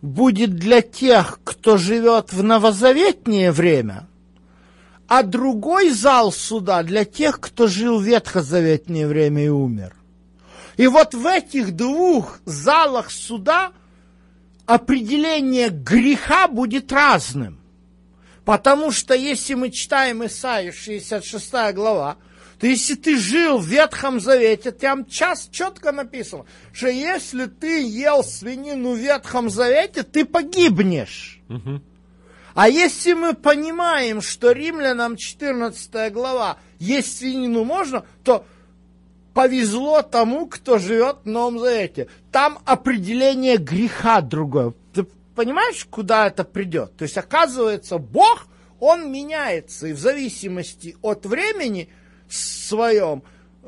будет для тех, кто живет в новозаветнее время, а другой зал суда для тех, кто жил в ветхозаветнее время и умер. И вот в этих двух залах суда определение греха будет разным. Потому что если мы читаем Исаию 66 глава, то если ты жил в Ветхом Завете, там час четко написано, что если ты ел свинину в Ветхом Завете, ты погибнешь. А если мы понимаем, что римлянам 14 глава есть свинину можно, то повезло тому, кто живет в Новом Завете. Там определение греха другое. Ты понимаешь, куда это придет? То есть, оказывается, Бог, Он меняется, и в зависимости от времени своем,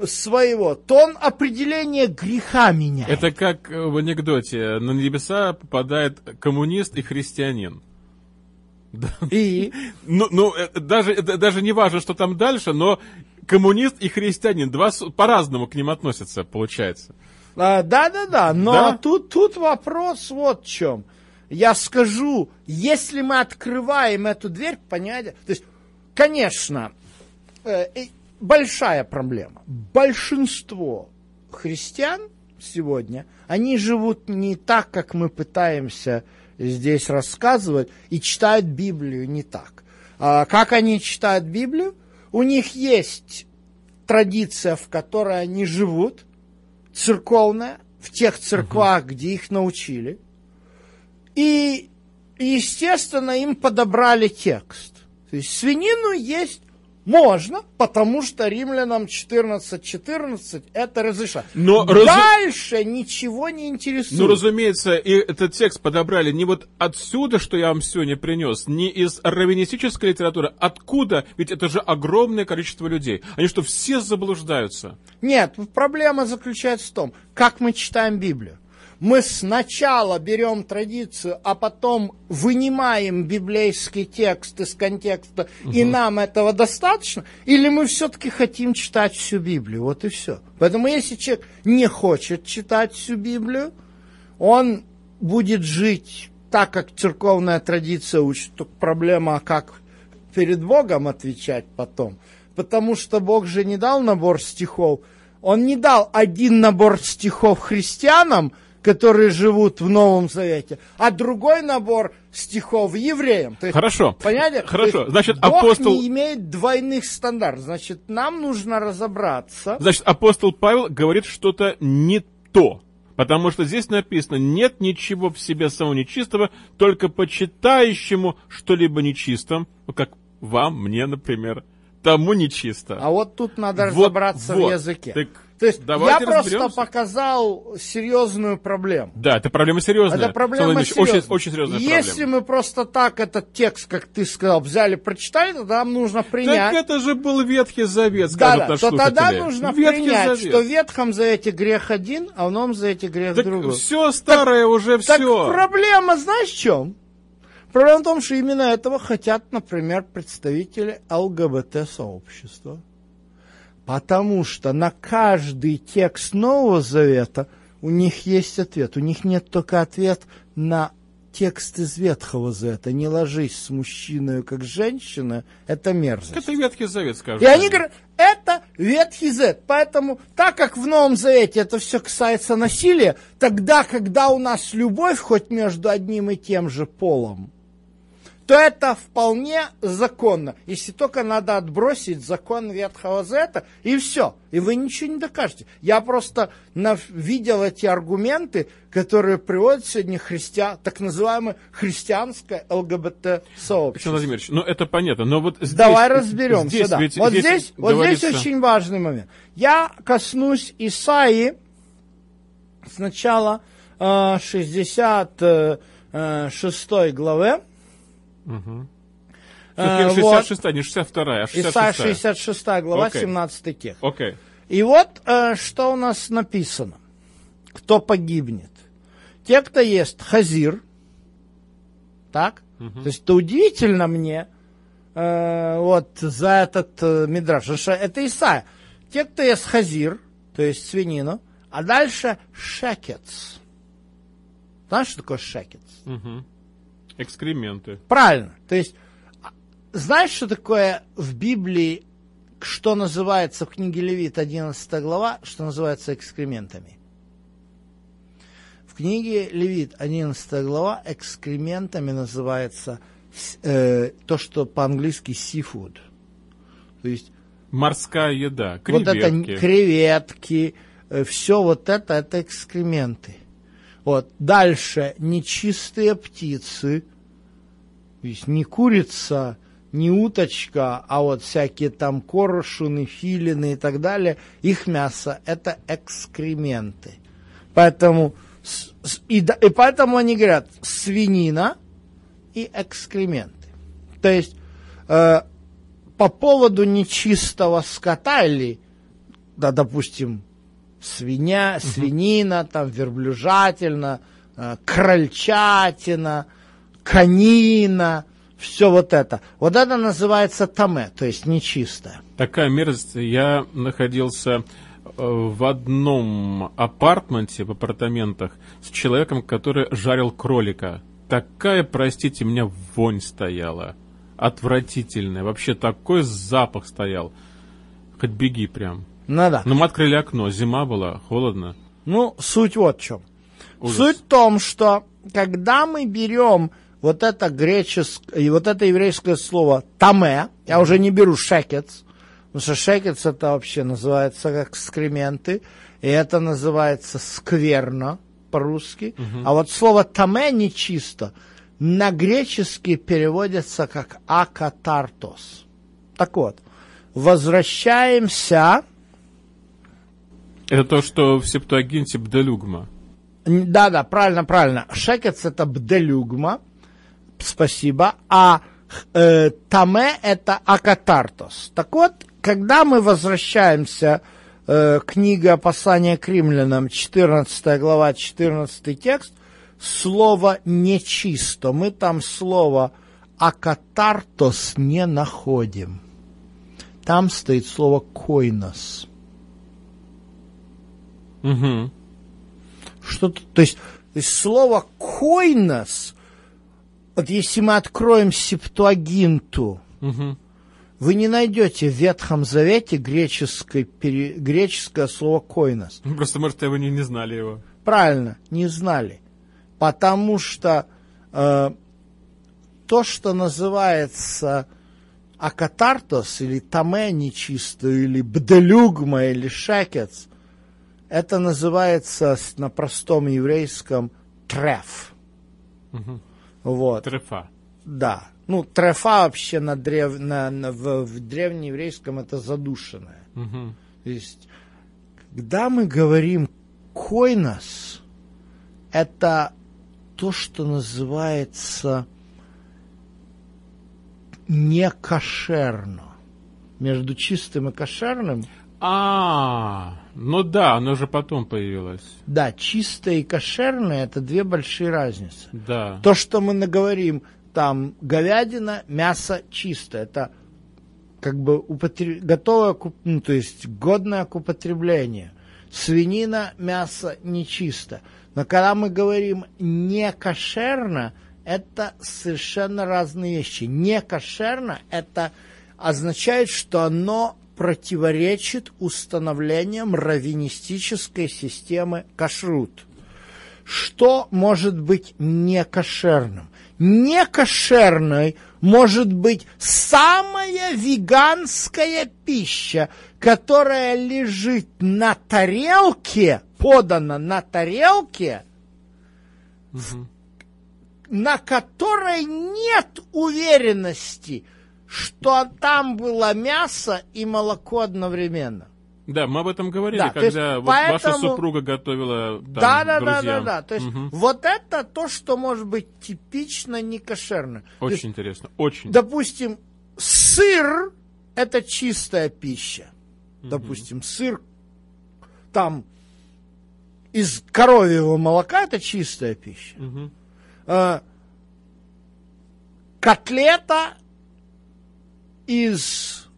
своего, то Он определение греха меняет. Это как э, в анекдоте. На небеса попадает коммунист и христианин. И (laughs) Ну, ну э, даже, это даже не важно, что там дальше, но коммунист и христианин. Два по-разному к ним относятся, получается. А, Да-да-да, но Да? Тут, тут вопрос вот в чем. Я скажу, если мы открываем эту дверь, понятие, то есть, конечно, э, большая проблема. Большинство христиан сегодня, они живут не так, как мы пытаемся здесь рассказывать, и читают Библию не так. А как они читают Библию? У них есть традиция, в которой они живут, церковная, в тех церквах, где их научили. И, естественно, им подобрали текст. То есть свинину есть можно, потому что римлянам 14.14 это разрешает. Но разу- Дальше ничего не интересует. Ну, разумеется, и этот текст подобрали не вот отсюда, что я вам сегодня принес, не из раввинистической литературы. Откуда? Ведь это же огромное количество людей. Они что, все заблуждаются? Нет, проблема заключается в том, как мы читаем Библию. Мы сначала берем традицию, а потом вынимаем библейский текст из контекста, и нам этого достаточно, или мы все-таки хотим читать всю Библию, вот и все. Поэтому если человек не хочет читать всю Библию, он будет жить так, как церковная традиция учит. Только проблема, а как перед Богом отвечать потом. Потому что Бог же не дал набор стихов. Он не дал один набор стихов христианам, которые живут в Новом Завете, а другой набор стихов евреям. То есть, Хорошо. Понимаете? Хорошо. Есть Значит, Бог апостол... не имеет двойных стандартов. Значит, нам нужно разобраться. Значит, апостол Павел говорит что-то не то. Потому что здесь написано, нет ничего в себе самого нечистого, только почитающему что-либо нечистым, ну, как вам, мне, например, тому нечисто. А вот тут надо Вот, разобраться вот. в языке. Так То есть давайте я просто показал серьезную проблему. Да, это проблема серьезная. Это проблема серьезная. Очень, очень серьезная Если проблема. мы просто так этот текст, как ты сказал, взяли, прочитали, то нам нужно принять. Так это же был Ветхий Завет, да, скажут да, наши то тогда нужно Ветхий принять, Завет. что в Ветхом Завете грех один, а в Новом Завете грех Так другой. все старое уже Так все. проблема, знаешь, в чем? Проблема в том, что именно этого хотят, например, представители ЛГБТ-сообщества. Потому что на каждый текст Нового Завета у них есть ответ. У них нет только ответ на текст из Ветхого Завета. Не ложись с мужчиной, как женщина, это мерзость. Это Ветхий Завет, скажут. И они говорят, это Ветхий Завет. Поэтому, так как в Новом Завете это все касается насилия, тогда, когда у нас любовь хоть между одним и тем же полом, то это вполне законно. Если только надо отбросить закон Ветхого Завета, и все. И вы ничего не докажете. Я просто видел эти аргументы, которые приводят сегодня христиан, так называемое христианское Александр ЛГБТ-сообщество. Владимирович, ну это понятно, но вот здесь... Давай разберемся, здесь да. ведь- вот здесь, вот здесь очень важный момент. Я коснусь Исаии сначала э, 66 главы. Всё-таки Э, 66, не 62, а 66. Исайя 66 глава, Окей. 17 текст. Окей. И вот э, что у нас написано. Кто погибнет? Те, кто ест хазир. Так? То есть это удивительно мне э, вот за этот э, мидраж. Это Исайя. Те, кто ест хазир, то есть свинину, а дальше шекец. Знаешь, что такое шекец? Мгм. Экскременты. Правильно. То есть, знаешь, что такое в Библии, что называется в книге Левит 11 глава, что называется экскрементами? В книге Левит 11 глава экскрементами называется э, то, что по-английски seafood. То есть Морская еда, вот это креветки. креветки, все вот это, это экскременты. Вот. Дальше нечистые птицы, то есть не курица, не уточка, а вот всякие там коршуны, филины и так далее, их мясо это экскременты. Поэтому, и, и поэтому они говорят свинина и экскременты. То есть э, по поводу нечистого скота или, да, допустим, свинья, свинина, там, верблюжатина, э, крольчатина, конина, все вот это. Вот это называется таме, то есть нечистое. Такая мерзость. Я находился э, в одном апартменте, в апартаментах, с человеком, который жарил кролика. Такая, простите меня, вонь стояла. Отвратительная. Вообще такой запах стоял. Хоть беги прям. Ну да. Но мы открыли окно, зима была, холодно. Ну, суть вот в чем. Ужас. Суть в том, что когда мы берем вот это греческое, вот это еврейское слово таме, я уже не беру шекец, потому что шекец это вообще называется как скременты, и это называется скверно по-русски, а вот слово таме нечисто на греческий переводится как акатартос. Так вот, возвращаемся Это то, что в Септуагинте Бделюгма. Да-да, правильно, правильно. Шекец это бделюгма, спасибо, а э, таме это акатартос. Так вот, когда мы возвращаемся э, книга послания к римлянам, 14 глава, 14 текст, слово нечисто, мы там слово акатартос не находим. Там стоит слово койнос. Угу. Что-то, то есть, то есть слово койнос, вот если мы откроем септуагинту, Угу. вы не найдете в Ветхом Завете греческой, пере- греческое слово койнос. Просто, может, вы не, не знали его. Правильно, не знали. Потому что э, то, что называется акатартос, или таме нечисто, или бделюгма, или шекец, это называется на простом еврейском треф. Вот. Трефа. Да. Ну, трефа вообще на древ... на, на- в, в древнееврейском это задушенное. Угу. То есть, когда мы говорим койнос, это то, что называется некошерно. Между чистым и кошерным, А, ну да, оно же потом появилось. да, чистое и кошерное это две большие разницы. Да. То, что мы наговорим, там говядина, мясо чистое, это как бы употре- готовое, ну, то есть годное к употреблению. Свинина, мясо нечисто. Но когда мы говорим не кошерно, это совершенно разные вещи. Не кошерно это означает, что оно противоречит установлениям раввинистической системы кашрут. Что может быть некошерным? Некошерной может быть самая веганская пища, которая лежит на тарелке, подана на тарелке, на которой нет уверенности, что там было мясо и молоко одновременно. Да, мы об этом говорили, Да, то есть когда вот ваша поэтому- супруга готовила там, Да, да, да, да, друзьям. да. То есть Мгм. вот это то, что может быть типично некошерно. То есть, Очень интересно, очень. допустим, сыр это чистая пища. Допустим, сыр там из коровьего молока это чистая пища. Мгм. Э, котлета из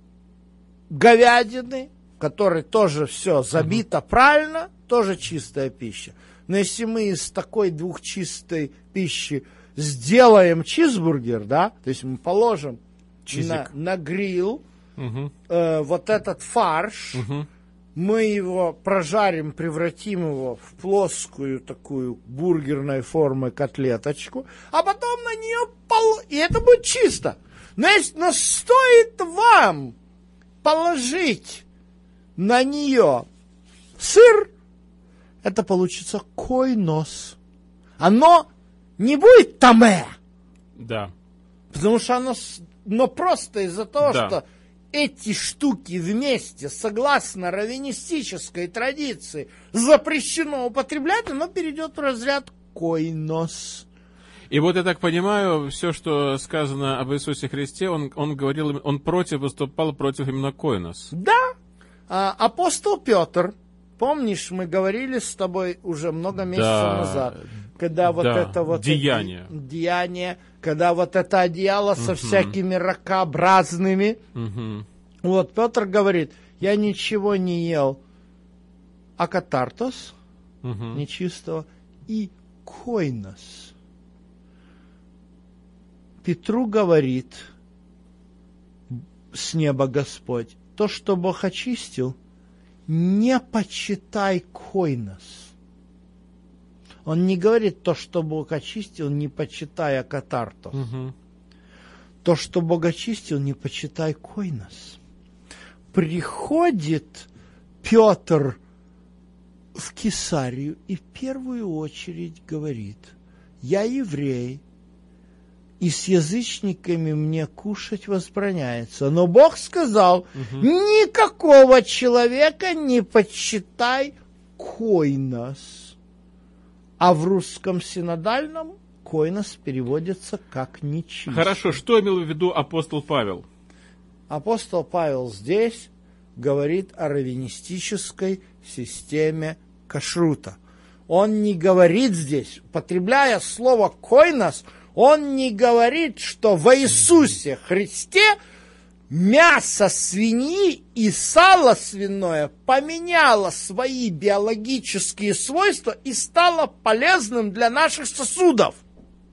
говядины, которой тоже все забито правильно, тоже чистая пища. Но если мы из такой двухчистой пищи сделаем чизбургер, да, то есть мы положим на, Чизик. на гриль Мгм. э, вот этот фарш, Мгм. мы его прожарим, превратим его в плоскую такую бургерной формы котлеточку, а потом на нее пол... и это будет чисто. Но, если... но стоит вам положить на нее сыр, это получится койнос. Оно не будет таме, Да. потому что оно но просто из-за того, Да. что эти штуки вместе, согласно раввинистической традиции, запрещено употреблять, оно перейдет в разряд койнос. И вот я так понимаю, все, что сказано об Иисусе Христе, он, он говорил, он против, выступал против именно Коинос. Да, а, апостол Петр, помнишь, мы говорили с тобой уже много месяцев Да. назад, когда вот Да, это вот... деяние. эти- деяние, когда вот это одеяло со всякими ракообразными. Мгм. Вот, Петр говорит, я ничего не ел, а катартос, Мгм. нечистого, и койнос. Петру говорит с неба Господь, то, что Бог очистил, не почитай койнос. Он не говорит то, что Бог очистил, не почитай а катартос. Мгм. То, что Бог очистил, не почитай койнос. Приходит Петр в Кесарию и в первую очередь говорит, я еврей, и с язычниками мне кушать возбраняется. Но Бог сказал, никакого человека не почитай койнос. А в русском синодальном койнос переводится как нечистый. Хорошо, что имел в виду апостол Павел? Апостол Павел здесь говорит о раввинистической системе кашрута. Он не говорит здесь, употребляя слово «койнос», он не говорит, что в Иисусе Христе мясо свиньи и сало свиное поменяло свои биологические свойства и стало полезным для наших сосудов.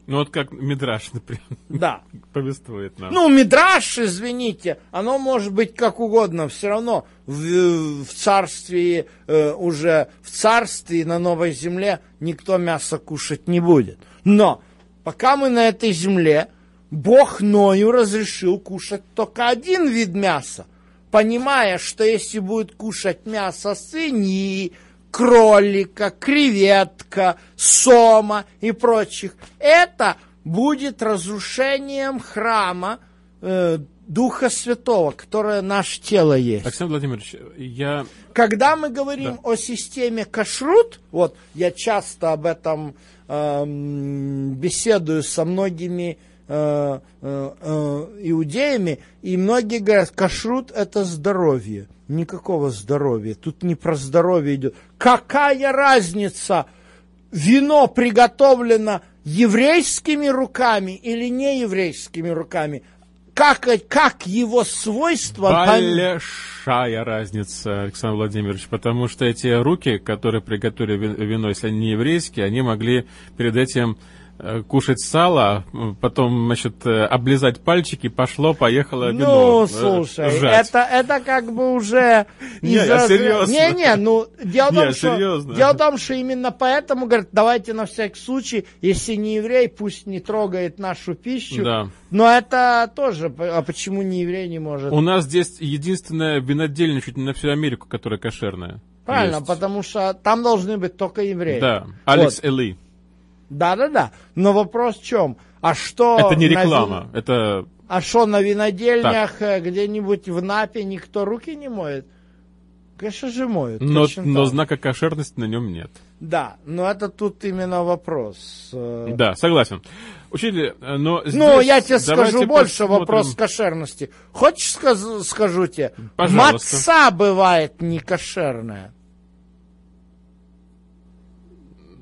Ну вот как Мидраш, например, Да. (laughs) повествует нам. Ну, мидраш, извините, оно может быть как угодно, все равно в, в царстве, э, уже в царстве на новой земле никто мясо кушать не будет. Но пока мы на этой земле, Бог Ною разрешил кушать только один вид мяса, понимая, что если будет кушать мясо свиньи, кролика, креветка, сома и прочих, это будет разрушением храма э, Духа Святого, которое наше тело есть. Александр Владимирович, я... Когда мы говорим Да. о системе кашрут, вот я часто об этом беседую со многими э, э, э, иудеями, и многие говорят, кашрут это здоровье. Никакого здоровья. Тут не про здоровье идет. Какая разница, вино приготовлено еврейскими руками или не еврейскими руками? Как, как его свойства... Большая разница, Александр Владимирович, потому что эти руки, которые приготовили ви- вино, если они не еврейские, они могли перед этим кушать сало, потом, значит, э, облизать пальчики, пошло, поехало вино. Ну, э, слушай, сжать. это, это как бы уже... (laughs) Не, я серьезно. Не-не, ну, дело в, (laughs) Не, том, что, серьезно. дело в том, что именно поэтому, говорят, давайте на всякий случай, если не еврей, пусть не трогает нашу пищу. Да. Но это тоже, а почему не еврей не может? У нас здесь единственная винодельня чуть не на всю Америку, которая кошерная. Правильно, есть. потому что там должны быть только евреи. Да, Алекс Эли. Да-да-да. Но вопрос в чем? А что... Это не на реклама, это... А что, на винодельнях э, где-нибудь в Напе никто руки не моет? Конечно же моют. Но, но так. знака кошерности на нем нет. Да, но это тут именно вопрос. Э, Да, согласен. Учитель, э, но Ну, здесь я тебе скажу больше посмотрим. вопрос кошерности. Хочешь сказ- скажу тебе? Пожалуйста. Маца бывает не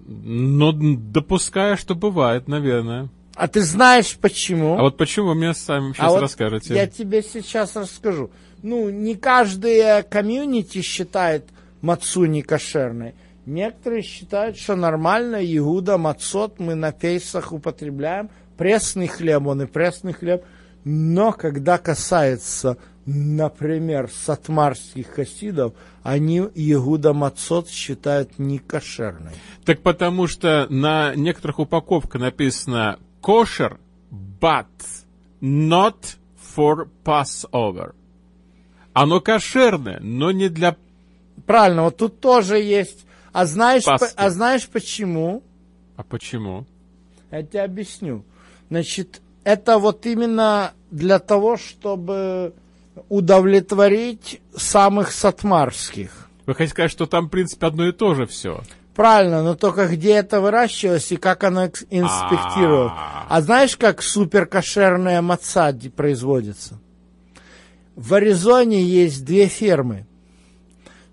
Ну, допуская, что бывает, наверное. А ты знаешь почему? А вот почему вы мне сами сейчас А вот расскажете? Я тебе сейчас расскажу. Ну, не каждая комьюнити считает мацу не кошерной. Некоторые считают, что нормально, Иуда, мацот мы на пейсах употребляем. Пресный хлеб, он и пресный хлеб. Но когда касается, например, сатмарских хасидов, они Иуда Мацот считают некошерной. Так потому что на некоторых упаковках написано kosher, but not for Passover. Оно кошерное, но не для... Правильно, вот тут тоже есть. А знаешь, по- а знаешь почему? А почему? Я тебе объясню. Значит, это вот именно для того, чтобы удовлетворить самых сатмарских. Вы хотите сказать, что там, в принципе, одно и то же все? Правильно, но только где это выращивалось и как оно экс- инспектировалось. А. А знаешь, как суперкошерная маца ди- производится? В Аризоне есть две фермы.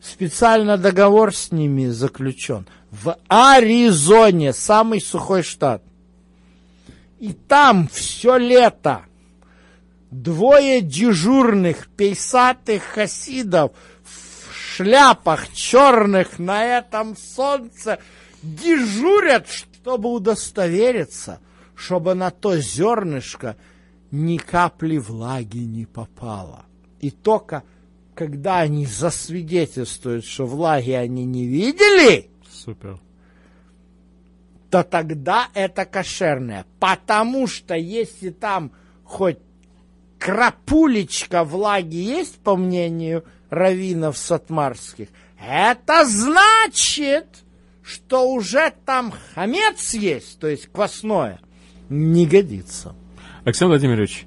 Специально договор с ними заключен. В Аризоне, самый сухой штат. И там все лето двое дежурных пейсатых хасидов в шляпах черных на этом солнце дежурят, чтобы удостовериться, чтобы на то зернышко ни капли влаги не попало. И только когда они засвидетельствуют, что влаги они не видели, Супер. то тогда это кошерное. Потому что если там хоть крапулечка влаги есть, по мнению раввинов сатмарских, это значит, что уже там хамец есть, то есть квасное, не годится. Александр Владимирович,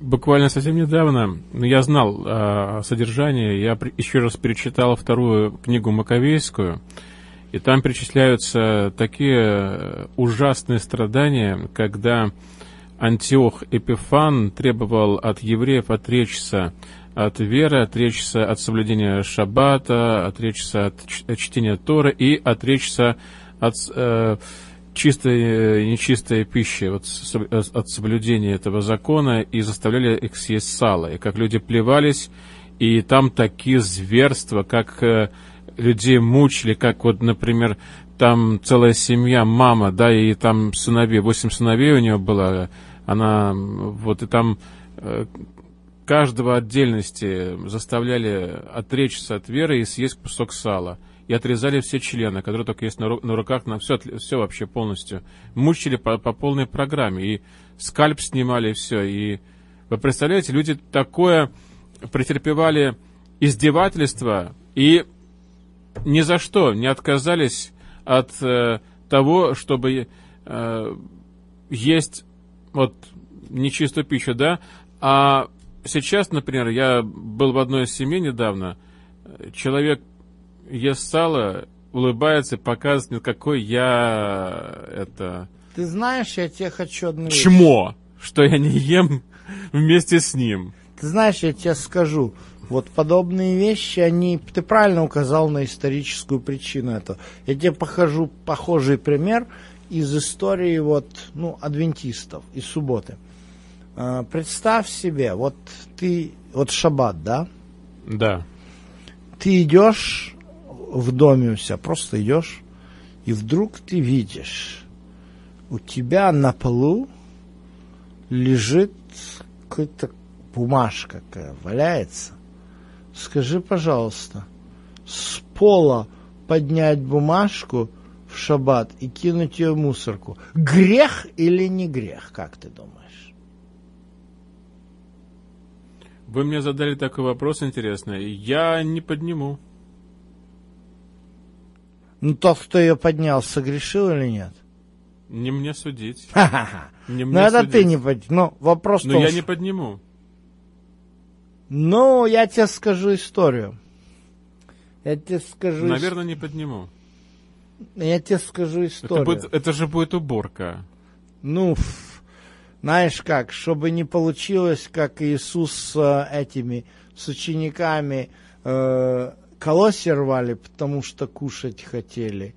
буквально совсем недавно ну, я знал о содержании, я при- еще раз перечитал вторую книгу Маковейскую, и там перечисляются такие э, ужасные страдания, когда Антиох Эпифан требовал от евреев отречься от веры, отречься от соблюдения шаббата, отречься от чтения Тора и отречься от э, чистой э, и нечистой пищи, вот, э, от соблюдения этого закона, и заставляли их съесть сало. И как люди плевались, и там такие зверства, как э, людей мучили, как вот, например, там целая семья, мама, да, и там сыновей, восемь сыновей у нее было, она, вот, и там э, каждого отдельности заставляли отречься от веры и съесть кусок сала. И отрезали все члены, которые только есть на, ру- на руках, на все, все вообще полностью. Мучили по, по полной программе. И скальп снимали, и все. И вы представляете, люди такое претерпевали издевательство и ни за что не отказались от э, того, чтобы э, есть вот нечистую пищу, да, а сейчас, например, я был в одной из семей недавно, человек ест сало, улыбается и показывает какой я это Ты знаешь, я тебе хочу одну вещь. чмо, что я не ем вместе с ним. Ты знаешь, я тебе скажу, вот подобные вещи, они, ты правильно указал на историческую причину этого. Я тебе покажу похожий пример из истории вот, ну, адвентистов из субботы. А, Представь себе, вот ты, вот шаббат, да? Да. Ты идешь в доме у себя, просто идешь, и вдруг ты видишь, у тебя на полу лежит какая-то бумажка какая, валяется. Скажи, пожалуйста, с пола поднять бумажку шаббат и кинуть ее в мусорку, грех или не грех, как ты думаешь? Вы мне задали такой вопрос интересный. Я не подниму. Ну, тот, кто ее поднял, согрешил или нет? Не мне судить. (laughs) Ха-ха-ха. Не Ну, мне это судить. ты не поднял. Ну, вопрос Но том, я не подниму. Ну, я тебе скажу историю. Я тебе скажу... Наверное, не подниму. Я тебе скажу Это, историю. будет, это же будет уборка. Ну, знаешь как, чтобы не получилось, как Иисус с э, этими, с учениками э, колосья рвали, потому что кушать хотели.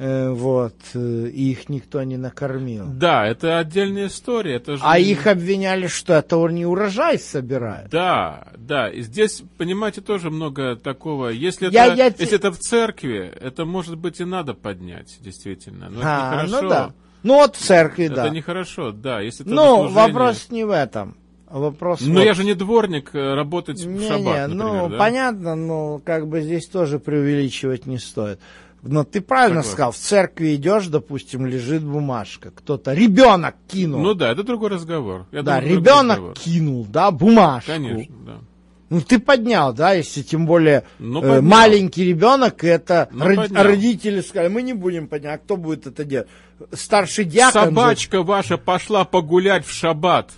Э, вот, э, и их никто не накормил. Да, это отдельная история. Это же... А их обвиняли, что это не урожай собирают. Да, да. И здесь, понимаете, тоже много такого. Если, Я- это, я если это в церкви, это, может быть, и надо поднять, действительно. Но А, это нехорошо. ну да. Ну вот в церкви, Это да. нехорошо, да. Если это Ну, служение- вопрос не в этом. Вопрос Но вот я же не дворник э, работать в Не, шаббат, не, например, ну, да? понятно, но как бы здесь тоже преувеличивать не стоит. Но ты правильно Согласен. сказал, в церкви идешь, допустим, лежит бумажка, кто-то, ребенок кинул. Ну да, это другой разговор. Я да, думаю, ребенок разговор. кинул, да, бумажку. Конечно, да. Ну, ты поднял, да, если тем более Ну, э, маленький ребенок, это Ну, род- поднял. родители сказали, мы не будем поднять, а кто будет это делать? Старший дьякон. же- Собачка ваша пошла погулять в шаббат.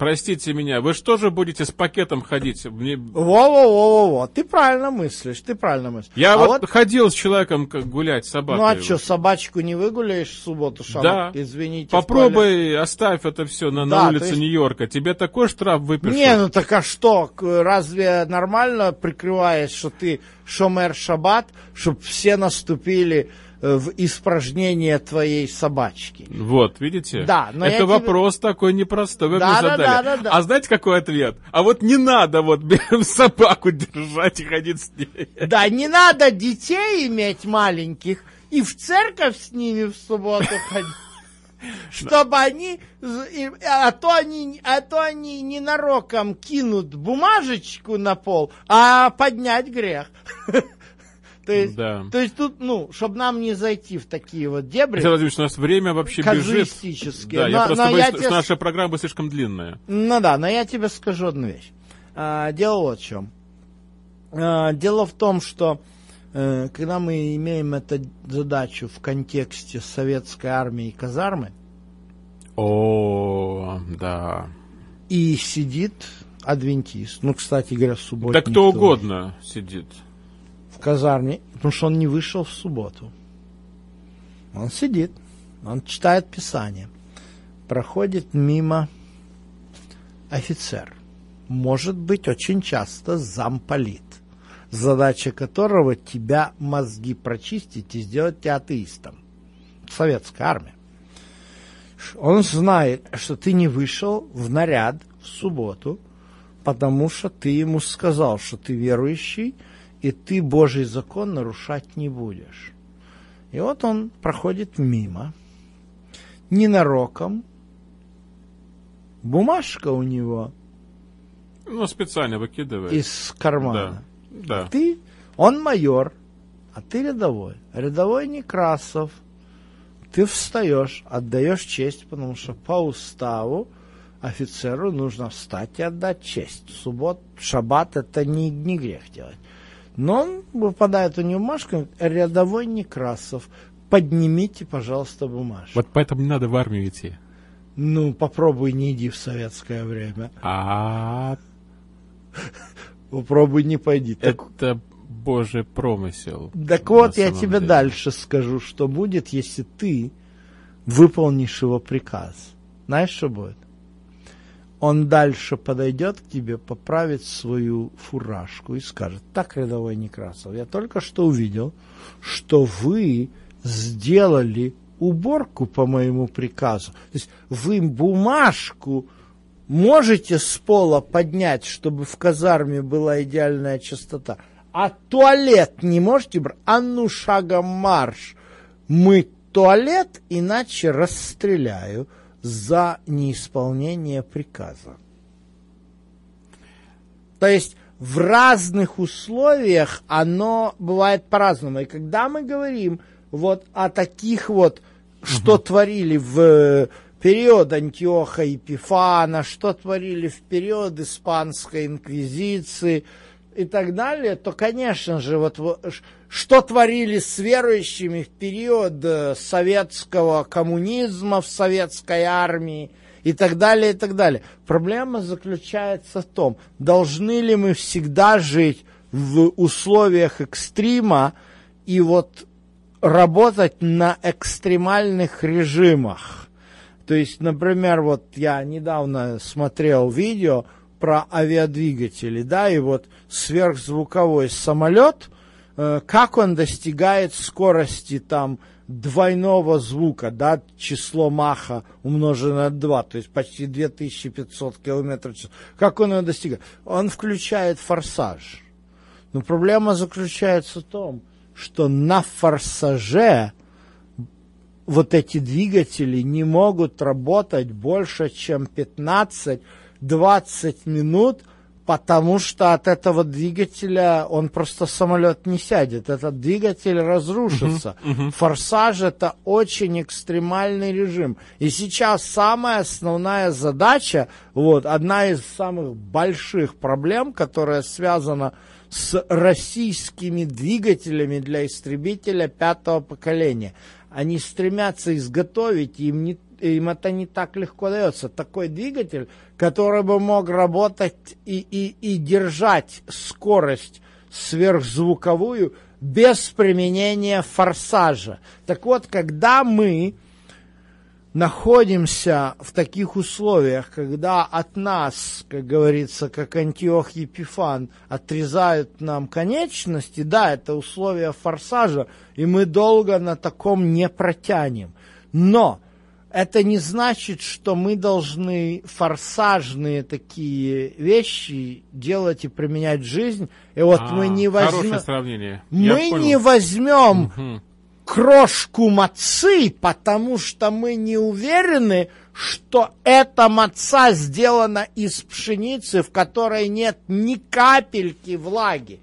Простите меня, вы что же будете с пакетом ходить? Мне... Во-во-во-во-во, ты правильно мыслишь, ты правильно мыслишь. Я А вот, ходил с человеком как гулять с собакой. Ну а что, собачку не выгуляешь в субботу, Шамок? Да. Извините. Попробуй оставь это все на, на Да, то улице есть- Нью-Йорка. Тебе такой штраф выпишут. Не, ну так а что, разве нормально прикрываясь, что ты шомер шаббат, чтобы все наступили в испражнение твоей собачки? Вот, видите? Да, но Это тебе- вопрос такой непростой. Вы Да, мне да, задали. да, да, да. А знаете, какой ответ? А вот не надо вот (laughs) собаку держать и ходить с ней. Да, не надо детей иметь маленьких и в церковь с ними в субботу (laughs) ходить. Чтобы они, а то они, а то они ненароком кинут бумажечку на пол, а поднять грех. (laughs) То есть, Да. то есть тут, ну, чтобы нам не зайти в такие вот дебри, Александр Владимирович, у нас время вообще бежит. Да, я Но- просто но боюсь, я что тебе наша программа слишком длинная. Ну да, но я тебе скажу одну вещь. А, дело вот в чем. А, дело в том, что э, когда мы имеем эту задачу в контексте советской армии и казармы, О, да. и сидит адвентист, ну, кстати говоря, субботник Да кто тоже, угодно сидит. Казарме, потому что он не вышел в субботу. Он сидит, он читает Писание, проходит мимо офицер, может быть, очень часто замполит, задача которого тебя мозги прочистить и сделать тебя атеистом. Советская армия. Он знает, что ты не вышел в наряд в субботу, потому что ты ему сказал, что ты верующий, и ты Божий закон нарушать не будешь. И вот он проходит мимо, ненароком, бумажка у него Ну, специально выкидывает. из кармана. Да. Ты, он майор, а ты рядовой. Рядовой Некрасов. Ты встаешь, отдаешь честь, потому что по уставу офицеру нужно встать и отдать честь. Суббот, шаббат это не, не грех делать. Но он выпадает у него бумажка, рядовой Некрасов, поднимите, пожалуйста, бумажку. Вот поэтому не надо в армию идти. Ну, попробуй не иди в советское время. А (laughs) Попробуй не пойди. Это божий промысел. Так вот, я тебе деле. дальше скажу, что будет, если ты выполнишь его приказ. Знаешь, что будет? Он дальше подойдет к тебе, поправит свою фуражку и скажет, так, рядовой Некрасов, я только что увидел, что вы сделали уборку по моему приказу. То есть вы бумажку можете с пола поднять, чтобы в казарме была идеальная чистота, а туалет не можете брать? А ну шагом марш! Мыть туалет, иначе расстреляю за неисполнение приказа. То есть в разных условиях оно бывает по-разному. И когда мы говорим вот о таких вот, что творили в э, период Антиоха Епифана, что творили в период Испанской инквизиции и так далее, то, конечно же, вот что творили с верующими в период э, советского коммунизма в советской армии и так далее, и так далее. Проблема заключается в том, должны ли мы всегда жить в условиях экстрима и вот работать на экстремальных режимах. То есть, например, вот я недавно смотрел видео про авиадвигатели, да, и вот сверхзвуковой самолет, э, как он достигает скорости там двойного звука, да, число Маха умноженное на 2, то есть почти 2500 километров в час. Как он его достигает? Он включает форсаж. Но проблема заключается в том, что на форсаже вот эти двигатели не могут работать больше, чем 15-20 минут, потому что от этого двигателя он просто самолет не сядет. Этот двигатель разрушится. Форсаж это очень экстремальный режим. И сейчас самая основная задача, вот, одна из самых больших проблем, которая связана с российскими двигателями для истребителя пятого поколения. Они стремятся изготовить, им не, им это не так легко дается. Такой двигатель, который бы мог работать и, и, и держать скорость сверхзвуковую без применения форсажа. Так вот, когда мы находимся в таких условиях, когда от нас, как говорится, как Антиох Епифан, отрезают нам конечности, да, это условия форсажа, и мы долго на таком не протянем. Но это не значит, что мы должны форсажные такие вещи делать и применять в жизнь. И вот а, мы не возьмем... Хорошее сравнение. Мы не возьмем угу. крошку мацы, потому что мы не уверены, что эта маца сделана из пшеницы, в которой нет ни капельки влаги.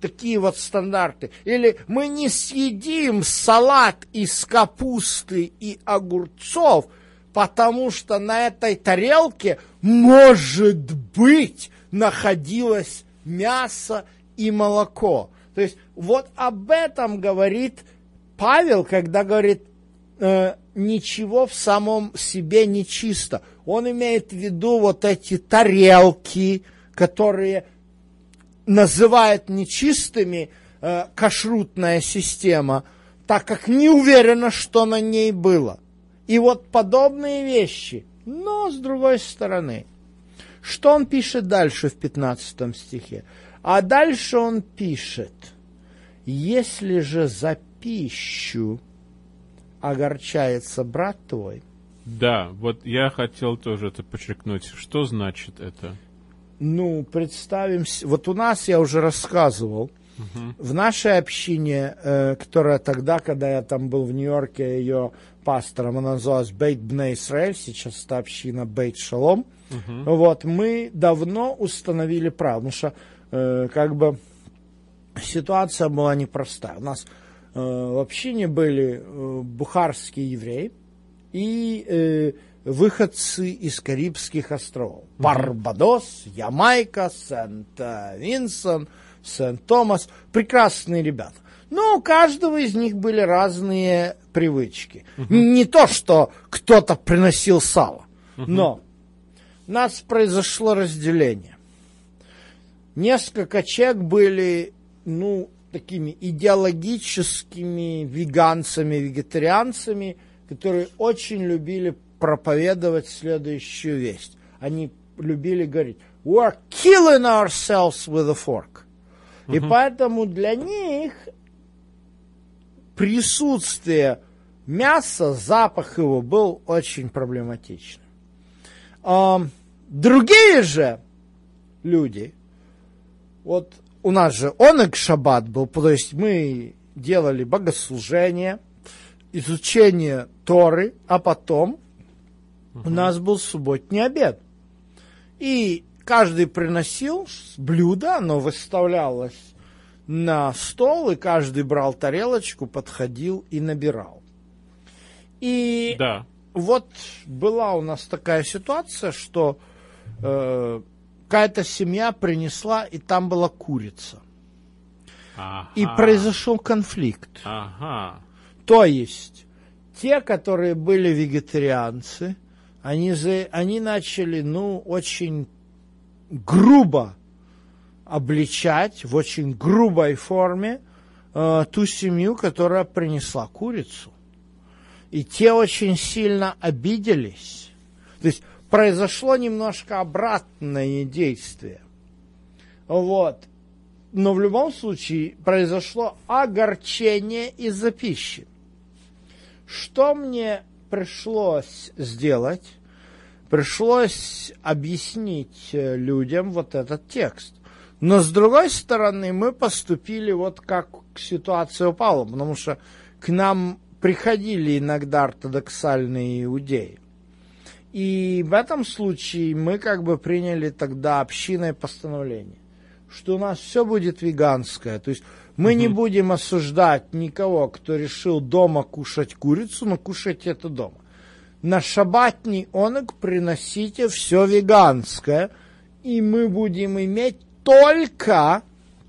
Такие вот стандарты. Или мы не съедим салат из капусты и огурцов, потому что на этой тарелке, может быть, находилось мясо и молоко. То есть вот об этом говорит Павел, когда говорит, э, ничего в самом себе не чисто. Он имеет в виду вот эти тарелки, которые называет нечистыми э, кашрутная система, так как не уверена, что на ней было. И вот подобные вещи. Но с другой стороны, что он пишет дальше в 15 стихе? А дальше он пишет, если же за пищу огорчается брат твой. Да, вот я хотел тоже это подчеркнуть. Что значит это? Ну, представим, вот у нас я уже рассказывал, uh-huh. в нашей общине, э, которая тогда, когда я там был в Нью-Йорке, ее пастором, она называлась Бейт Бней Исраэль, сейчас это община Бейт Шалом, uh-huh. вот, мы давно установили право, потому что, э, как бы, ситуация была непростая. У нас э, в общине были э, бухарские евреи и э, выходцы из Карибских островов. Mm-hmm. Барбадос, Ямайка, Сент-Винсент, Сент-Томас. Прекрасные ребята. Но у каждого из них были разные привычки. Uh-huh. Не то, что кто-то приносил сало, uh-huh. но у нас произошло разделение. Несколько человек были, ну, такими идеологическими веганцами, вегетарианцами, которые очень любили проповедовать следующую весть. Они любили говорить, we're killing ourselves with a fork. Uh-huh. И поэтому для них присутствие мяса, запах его был очень проблематичным. Другие же люди, вот у нас же онек шаббат был, то есть мы делали богослужение, изучение Торы, а потом Угу. У нас был субботний обед. И каждый приносил блюдо, оно выставлялось на стол, и каждый брал тарелочку, подходил и набирал. И да. вот была у нас такая ситуация, что э, какая-то семья принесла, и там была курица. Ага. И произошел конфликт. Ага. То есть те, которые были вегетарианцы, они, за, они начали, ну, очень грубо обличать, в очень грубой форме э, ту семью, которая принесла курицу. И те очень сильно обиделись. То есть произошло немножко обратное действие. Вот. Но в любом случае произошло огорчение из-за пищи. Что мне пришлось сделать, пришлось объяснить э, людям вот этот текст. Но с другой стороны, мы поступили вот как к ситуации упала, потому что к нам приходили иногда ортодоксальные иудеи. И в этом случае мы как бы приняли тогда общиное постановление, что у нас все будет веганское. То есть мы угу. не будем осуждать никого, кто решил дома кушать курицу, но кушать это дома. На шабатний онок приносите все веганское, и мы будем иметь только,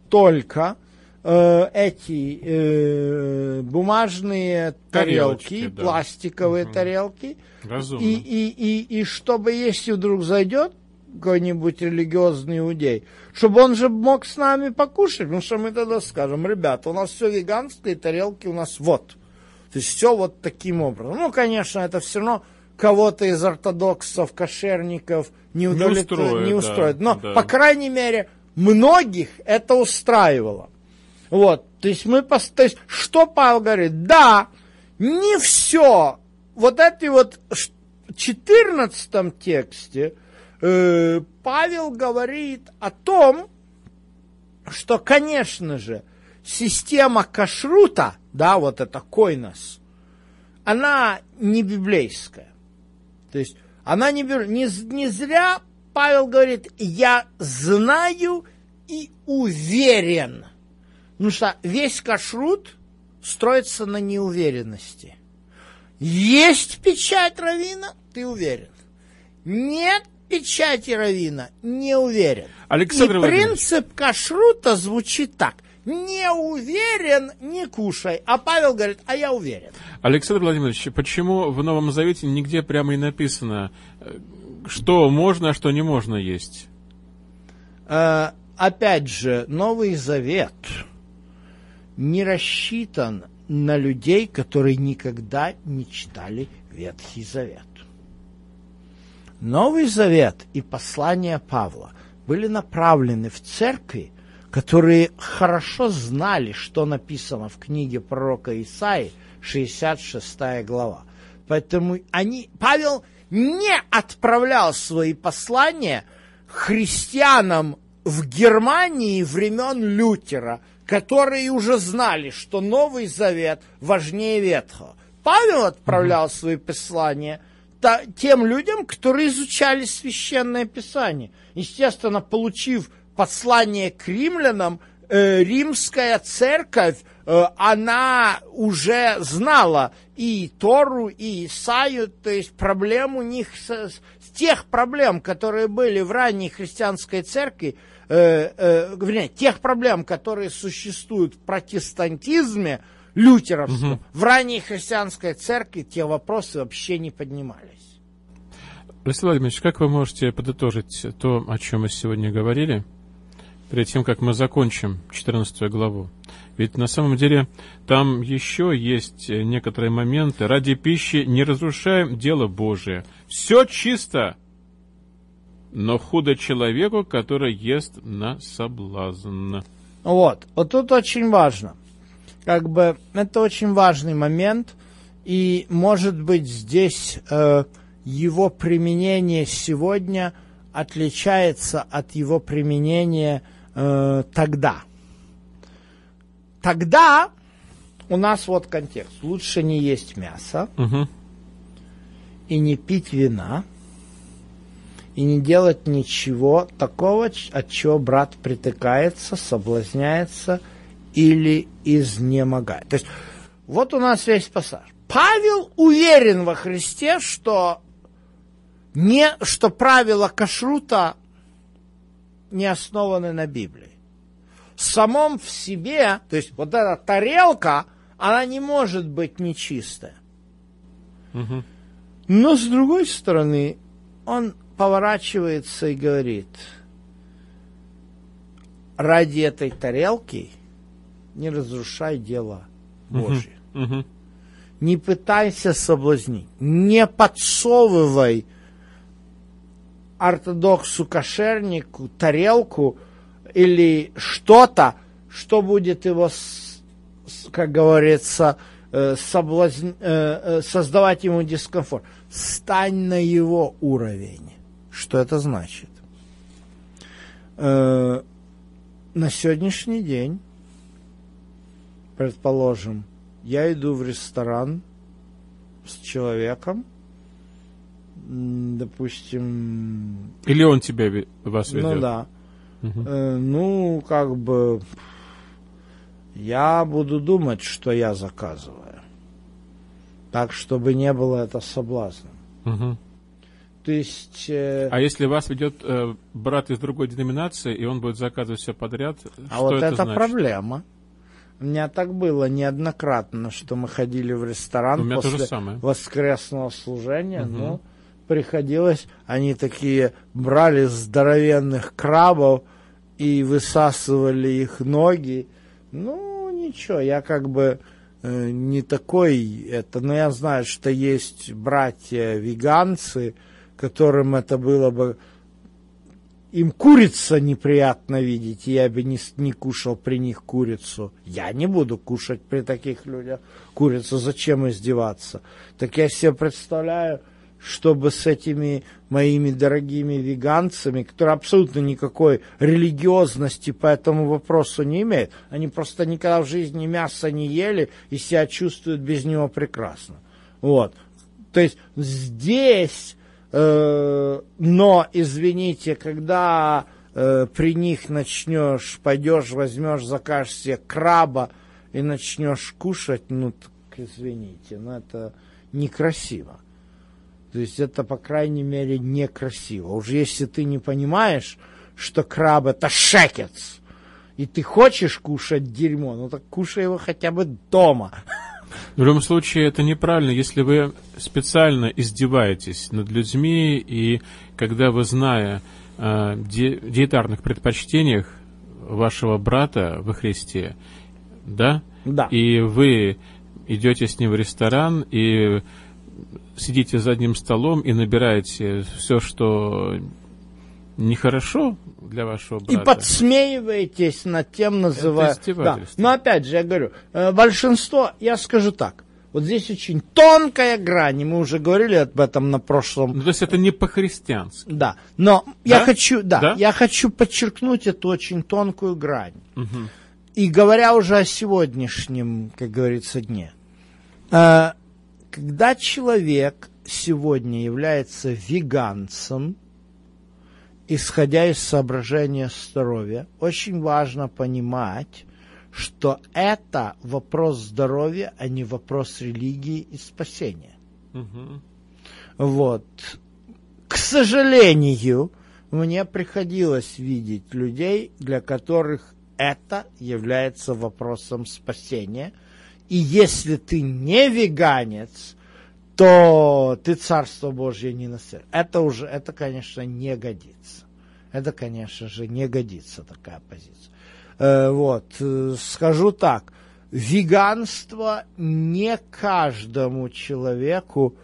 только э, эти э, бумажные тарелки, Тарелочки, да. пластиковые Мгм. тарелки. Разумно. И, и, и, и чтобы, если вдруг зайдет какой-нибудь религиозный иудей, чтобы он же мог с нами покушать, потому что мы тогда скажем, ребята, у нас все веганское, тарелки у нас вот. То есть все вот таким образом. Ну, конечно, это все равно кого-то из ортодоксов, кошерников не, удовлетворит, устроит, не да, устроит. Но, да. по крайней мере, многих это устраивало. Вот, то есть мы, пос- то есть, что Павел говорит? Да, не все. Вот эти вот ш- 14 тексте э, Павел говорит о том, что, конечно же, система кашрута, да, вот это койнос, она не библейская. То есть она не, не, не зря Павел говорит, я знаю и уверен. Потому что весь кашрут строится на неуверенности. Есть печать равина, ты уверен. Нет печати равина, не уверен. Александр И принцип кашрута звучит так. Не уверен, не кушай. А Павел говорит, а я уверен. Александр Владимирович, почему в Новом Завете нигде прямо и написано, э, что можно, а что не можно есть? Э, опять же, Новый Завет не рассчитан на людей, которые никогда не читали Ветхий Завет. Новый Завет и послания Павла были направлены в церкви, которые хорошо знали, что написано в книге пророка Исаи, 66 глава. Поэтому они, Павел не отправлял свои послания христианам в Германии времен Лютера, которые уже знали, что Новый Завет важнее Ветхого. Павел отправлял свои послания та- тем людям, которые изучали священное писание. Естественно, получив послание к римлянам, э, римская церковь, э, она уже знала и Тору, и Исаю, то есть проблем у них, с, с тех проблем, которые были в ранней христианской церкви, э, э, вернее, тех проблем, которые существуют в протестантизме, лютеровском, в ранней христианской церкви те вопросы вообще не поднимались. Александр Владимирович, как вы можете подытожить то, о чем мы сегодня говорили, перед тем, как мы закончим 14 главу? Ведь на самом деле там еще есть некоторые моменты. Ради пищи не разрушаем дело Божие. Все чисто, но худо человеку, который ест на соблазн. Вот, вот тут очень важно. Как бы это очень важный момент, и может быть здесь э, его применение сегодня отличается от его применения э, тогда. Тогда у нас вот контекст. Лучше не есть мясо Мгм. и не пить вина, и не делать ничего такого, от чего брат притыкается, соблазняется или изнемогает. То есть вот у нас весь пассаж. Павел уверен во Христе, что, не, что правила кашрута не основаны на Библии. В самом в себе, то есть вот эта тарелка, она не может быть нечистая. Мгм. Но с другой стороны, он поворачивается и говорит, ради этой тарелки не разрушай дело Божье. Мгм. Не пытайся соблазнить, не подсовывай ортодоксу кошернику тарелку или что-то, что будет его, как говорится, э, соблазн- э, э, создавать ему дискомфорт. Стань на его уровень. Что это значит? На сегодняшний день, предположим, я иду в ресторан с человеком, допустим, Или он тебя вас ведет? ну да. Э, ну, как бы, я буду думать, что я заказываю. Так, чтобы не было это соблазном. Мгм. То есть, э, А если вас ведет э, брат из другой деноминации, и он будет заказывать все подряд, а что вот это, это, значит? проблема. У меня так было неоднократно, что мы ходили в ресторан после воскресного служения. Мгм. Ну, приходилось, они такие брали здоровенных крабов и высасывали их ноги. Ну, ничего, я как бы э, не такой это, но я знаю, что есть братья веганцы, которым это было бы им курица неприятно видеть, я бы не, не кушал при них курицу. Я не буду кушать при таких людях курицу, зачем издеваться? Так я себе представляю, чтобы с этими моими дорогими веганцами, которые абсолютно никакой религиозности по этому вопросу не имеют, они просто никогда в жизни мясо не ели и себя чувствуют без него прекрасно. Вот. То есть здесь, но, извините, когда э, при них начнешь, пойдешь, возьмешь, закажешь себе краба и начнешь кушать, ну, так извините, но это некрасиво. То есть это, по крайней мере, некрасиво. Уж если ты не понимаешь, что краб это шекец, и ты хочешь кушать дерьмо, ну так кушай его хотя бы дома. В любом случае, это неправильно, если вы специально издеваетесь над людьми, и когда вы, зная о ди- диетарных предпочтениях вашего брата во Христе, да, Да. и вы идете с ним в ресторан, и сидите за одним столом и набираете все, что нехорошо для вашего И брата. подсмеиваетесь над тем, называя... Да. Но опять же, я говорю, э, большинство, я скажу так, вот здесь очень тонкая грань, и мы уже говорили об этом на прошлом Ну, то есть это не по-христиански. Да, но я Да? хочу, да, Да? я хочу подчеркнуть эту очень тонкую грань. Мгм. И говоря уже о сегодняшнем, как говорится, дне, э, когда человек сегодня является веганцем, исходя из соображения здоровья, очень важно понимать, что это вопрос здоровья, а не вопрос религии и спасения. Мгм. Вот. К сожалению, мне приходилось видеть людей, для которых это является вопросом спасения. И если ты не веганец, то ты Царство Божье не наследуешь. Это уже, это, конечно, не годится. Это, конечно же, не годится такая позиция. Э, вот, э, скажу так, веганство не каждому человеку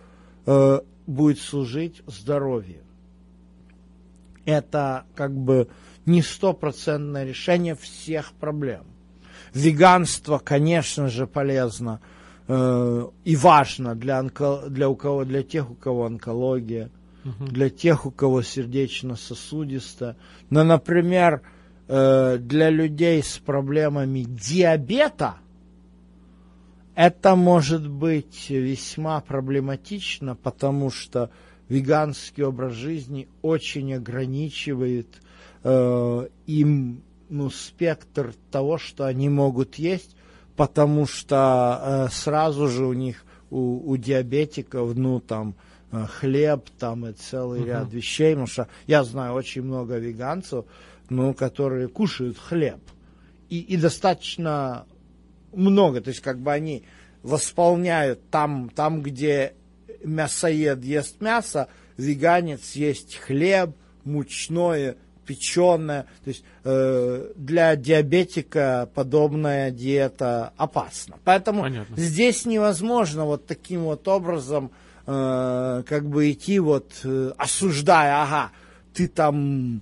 э, будет служить здоровью. Это как бы не стопроцентное решение всех проблем. Веганство, конечно же, полезно э, и важно для, онко- для, у кого, для тех, у кого онкология, для тех, у кого сердечно-сосудисто. Но, например, э, для людей с проблемами диабета это может быть весьма проблематично, потому что веганский образ жизни очень ограничивает э, им ну, спектр того, что они могут есть, потому что э, сразу же у них, у, у диабетиков, ну, там, э, хлеб, там, и целый ряд вещей, потому что я знаю очень много веганцев, ну, которые кушают хлеб. И, и достаточно много, то есть как бы они восполняют там, там, где мясоед ест мясо, веганец есть хлеб, мучное, печеное. То есть э, для диабетика подобная диета опасна. Поэтому Понятно. здесь невозможно вот таким вот образом э, как бы идти вот э, осуждая, ага, ты там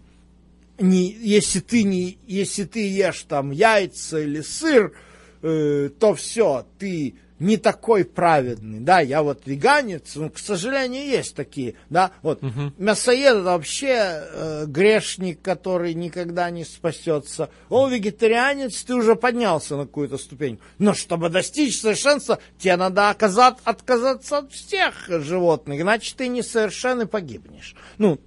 не, если ты не, если ты ешь там яйца или сыр, э, то все, ты не такой праведный, да, я вот веганец, ну, к сожалению, есть такие, да, вот, мясоед это вообще э, грешник, который никогда не спасется, он вегетарианец, ты уже поднялся на какую-то ступень, но чтобы достичь совершенства, тебе надо оказать, отказаться от всех животных, иначе ты несовершен и погибнешь, ну,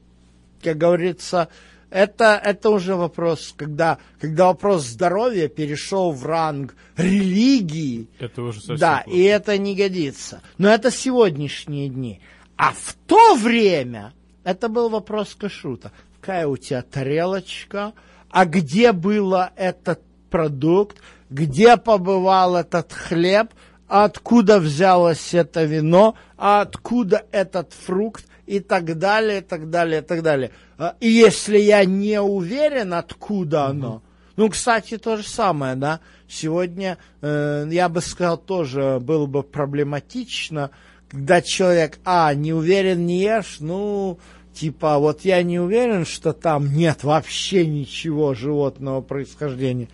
как говорится, это, это уже вопрос, когда, когда вопрос здоровья перешел в ранг религии, Это уже совсем да, плохо. и это не годится. Но это сегодняшние дни. А в то время это был вопрос кашрута. Какая у тебя тарелочка? А где был этот продукт? где побывал этот хлеб, откуда взялось это вино, откуда этот фрукт и так далее, и так далее, и так далее. А, и если я не уверен, откуда оно, ну, кстати, то же самое, да, сегодня, э, я бы сказал, тоже было бы проблематично, когда человек, а, не уверен, не ешь, ну, типа, вот я не уверен, что там нет вообще ничего животного происхождения,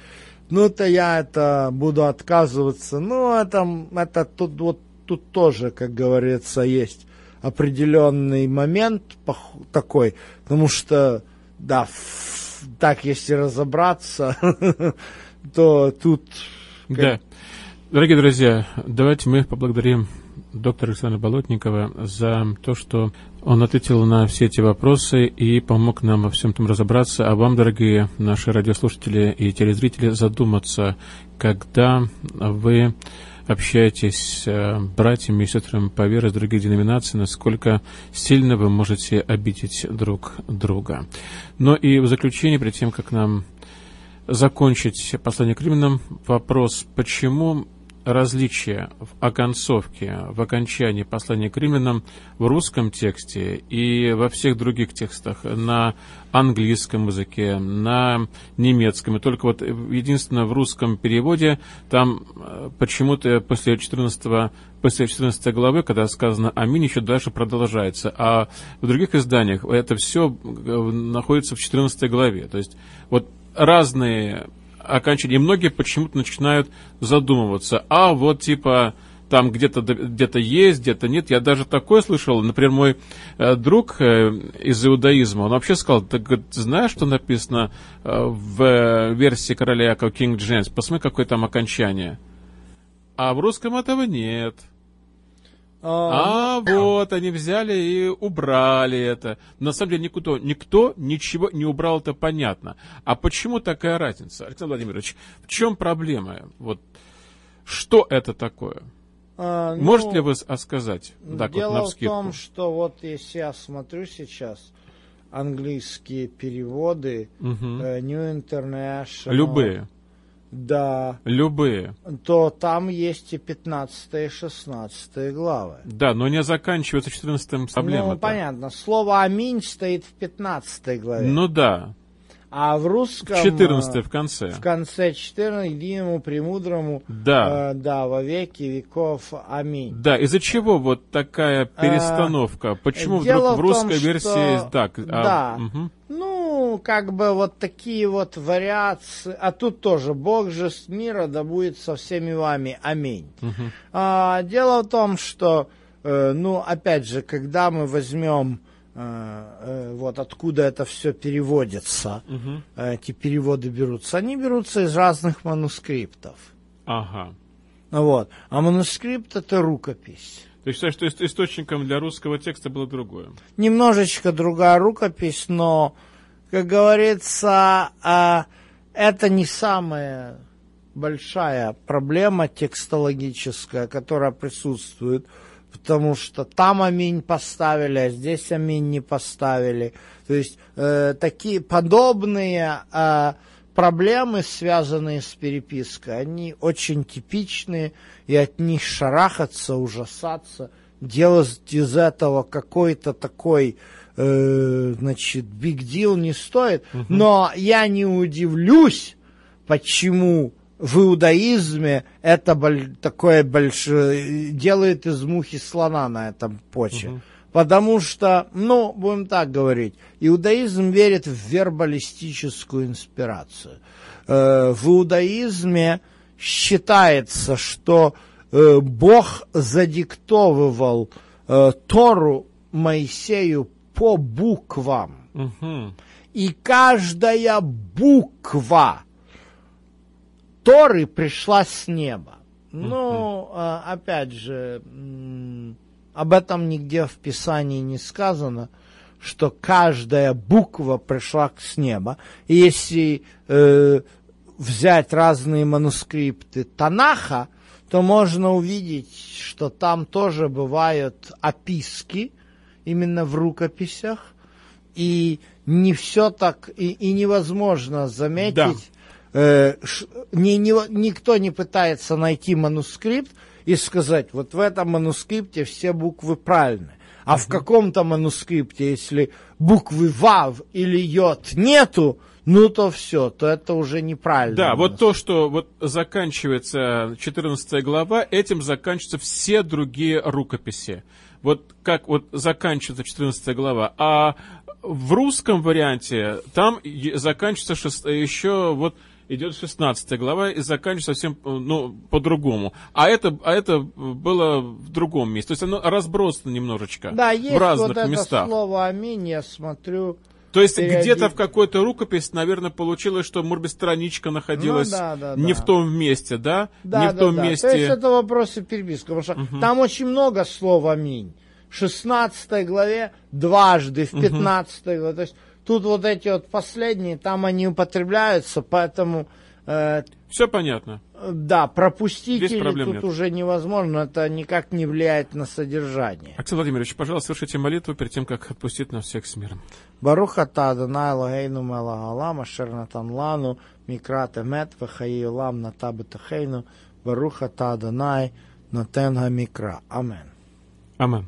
ну-то я это буду отказываться. Ну, это, это тут вот тут тоже, как говорится, есть определенный момент такой, потому что, да, так если разобраться, (laughs) то тут... Да. Дорогие друзья, давайте мы поблагодарим доктора Александра Болотникова за то, что он ответил на все эти вопросы и помог нам во всем этом разобраться. А вам, дорогие наши радиослушатели и телезрители, задуматься, когда вы общаетесь с э, братьями и сестрами по вере из других деноминаций, насколько сильно вы можете обидеть друг друга. Но и в заключение, перед тем, как нам закончить послание к римлянам, вопрос, почему различие в оконцовке, в окончании послания к римлянам в русском тексте и во всех других текстах на английском языке, на немецком. И только вот единственное в русском переводе там э, почему-то после 14 после 14 главы, когда сказано «Аминь», еще дальше продолжается. А в других изданиях это все э, находится в 14 главе. То есть вот разные окончание. И многие почему-то начинают задумываться, а вот типа там где-то где есть, где-то нет. Я даже такое слышал. Например, мой э, друг э, из иудаизма, он вообще сказал, ты знаешь, что написано э, в версии короля Якова King James? Посмотри, какое там окончание. А в русском этого нет. А, а вот, они взяли и убрали это. На самом деле никто, никто ничего не убрал, это понятно. А почему такая разница? Александр Владимирович, в чем проблема? Вот что это такое? А, ну, Можете ли вы сказать? Так, дело вот, в том, что вот если я смотрю сейчас английские переводы, угу. New International, любые, да. Любые. То там есть и 15 и 16 главы. Да, но не заканчивается 14 проблема. Ну, понятно. Слово «аминь» стоит в 15 главе. Ну да. А в русском... 14 э, в конце. В конце 14 единому премудрому. Да. Э, да, во веки веков. Аминь. Да, из-за чего вот такая э, перестановка? А, Почему вдруг в русской том, версии что... так? А, да. Угу. Ну, как бы вот такие вот вариации. А тут тоже Бог же с мира да будет со всеми вами. Аминь. Угу. А, дело в том, что, э, ну, опять же, когда мы возьмем вот откуда это все переводится, угу. эти переводы берутся. Они берутся из разных манускриптов. Ага. Вот. А манускрипт это рукопись. То есть, что источником для русского текста было другое? Немножечко другая рукопись, но, как говорится, это не самая большая проблема текстологическая, которая присутствует потому что там аминь поставили, а здесь аминь не поставили. То есть э, такие подобные э, проблемы, связанные с перепиской, они очень типичные, и от них шарахаться, ужасаться, делать из этого какой-то такой э, значит, big deal не стоит. Угу. Но я не удивлюсь, почему в иудаизме это такое большое, делает из мухи слона на этом почве. Угу. Потому что, ну, будем так говорить, иудаизм верит в вербалистическую инспирацию. Э, в иудаизме считается, что э, Бог задиктовывал э, Тору Моисею по буквам. Угу. И каждая буква Торы пришла с неба. Ну, uh опять же, об этом нигде в Писании не сказано, что каждая буква пришла с неба. И если э, взять разные манускрипты Танаха, то можно увидеть, что там тоже бывают описки именно в рукописях, и не все так, и, и невозможно заметить, э, ш- ни- ни- никто не пытается найти манускрипт и сказать, вот в этом манускрипте все буквы правильные. А в каком-то манускрипте, если буквы ВАВ или Йод нету, ну то все, то это уже неправильно. Да, вот то, что вот заканчивается 14 глава, этим заканчиваются все другие рукописи. Вот как вот заканчивается 14 глава. А в русском варианте там заканчивается шест- еще вот идет 16 глава и заканчивается совсем э, ну, по-другому. А это, а это было в другом месте. То есть оно разбросано немножечко Да, есть в разных вот это местах. слово «аминь», я смотрю. То есть Периоди- где-то в какой-то рукопись, наверное, получилось, что, может быть, страничка находилась Ну да, да, не да. в том месте, да? Да, не да, в том да. месте. То есть это вопросы переписки, потому что там очень много слов «аминь». В 16 главе дважды, в 15 главе. То есть Тут вот эти вот последние, там они употребляются, поэтому... Э, Все понятно. Да, пропустить Здесь или тут нет. уже невозможно, это никак не влияет на содержание. Александр Владимирович, пожалуйста, совершите молитву перед тем, как отпустить нас всех с миром. Баруха Тадана Элагейну Мелагалама Шернатанлану Микрате Мет Вахаилам Натабатахейну Баруха Таданай Натенга Микра. Амен. Амен.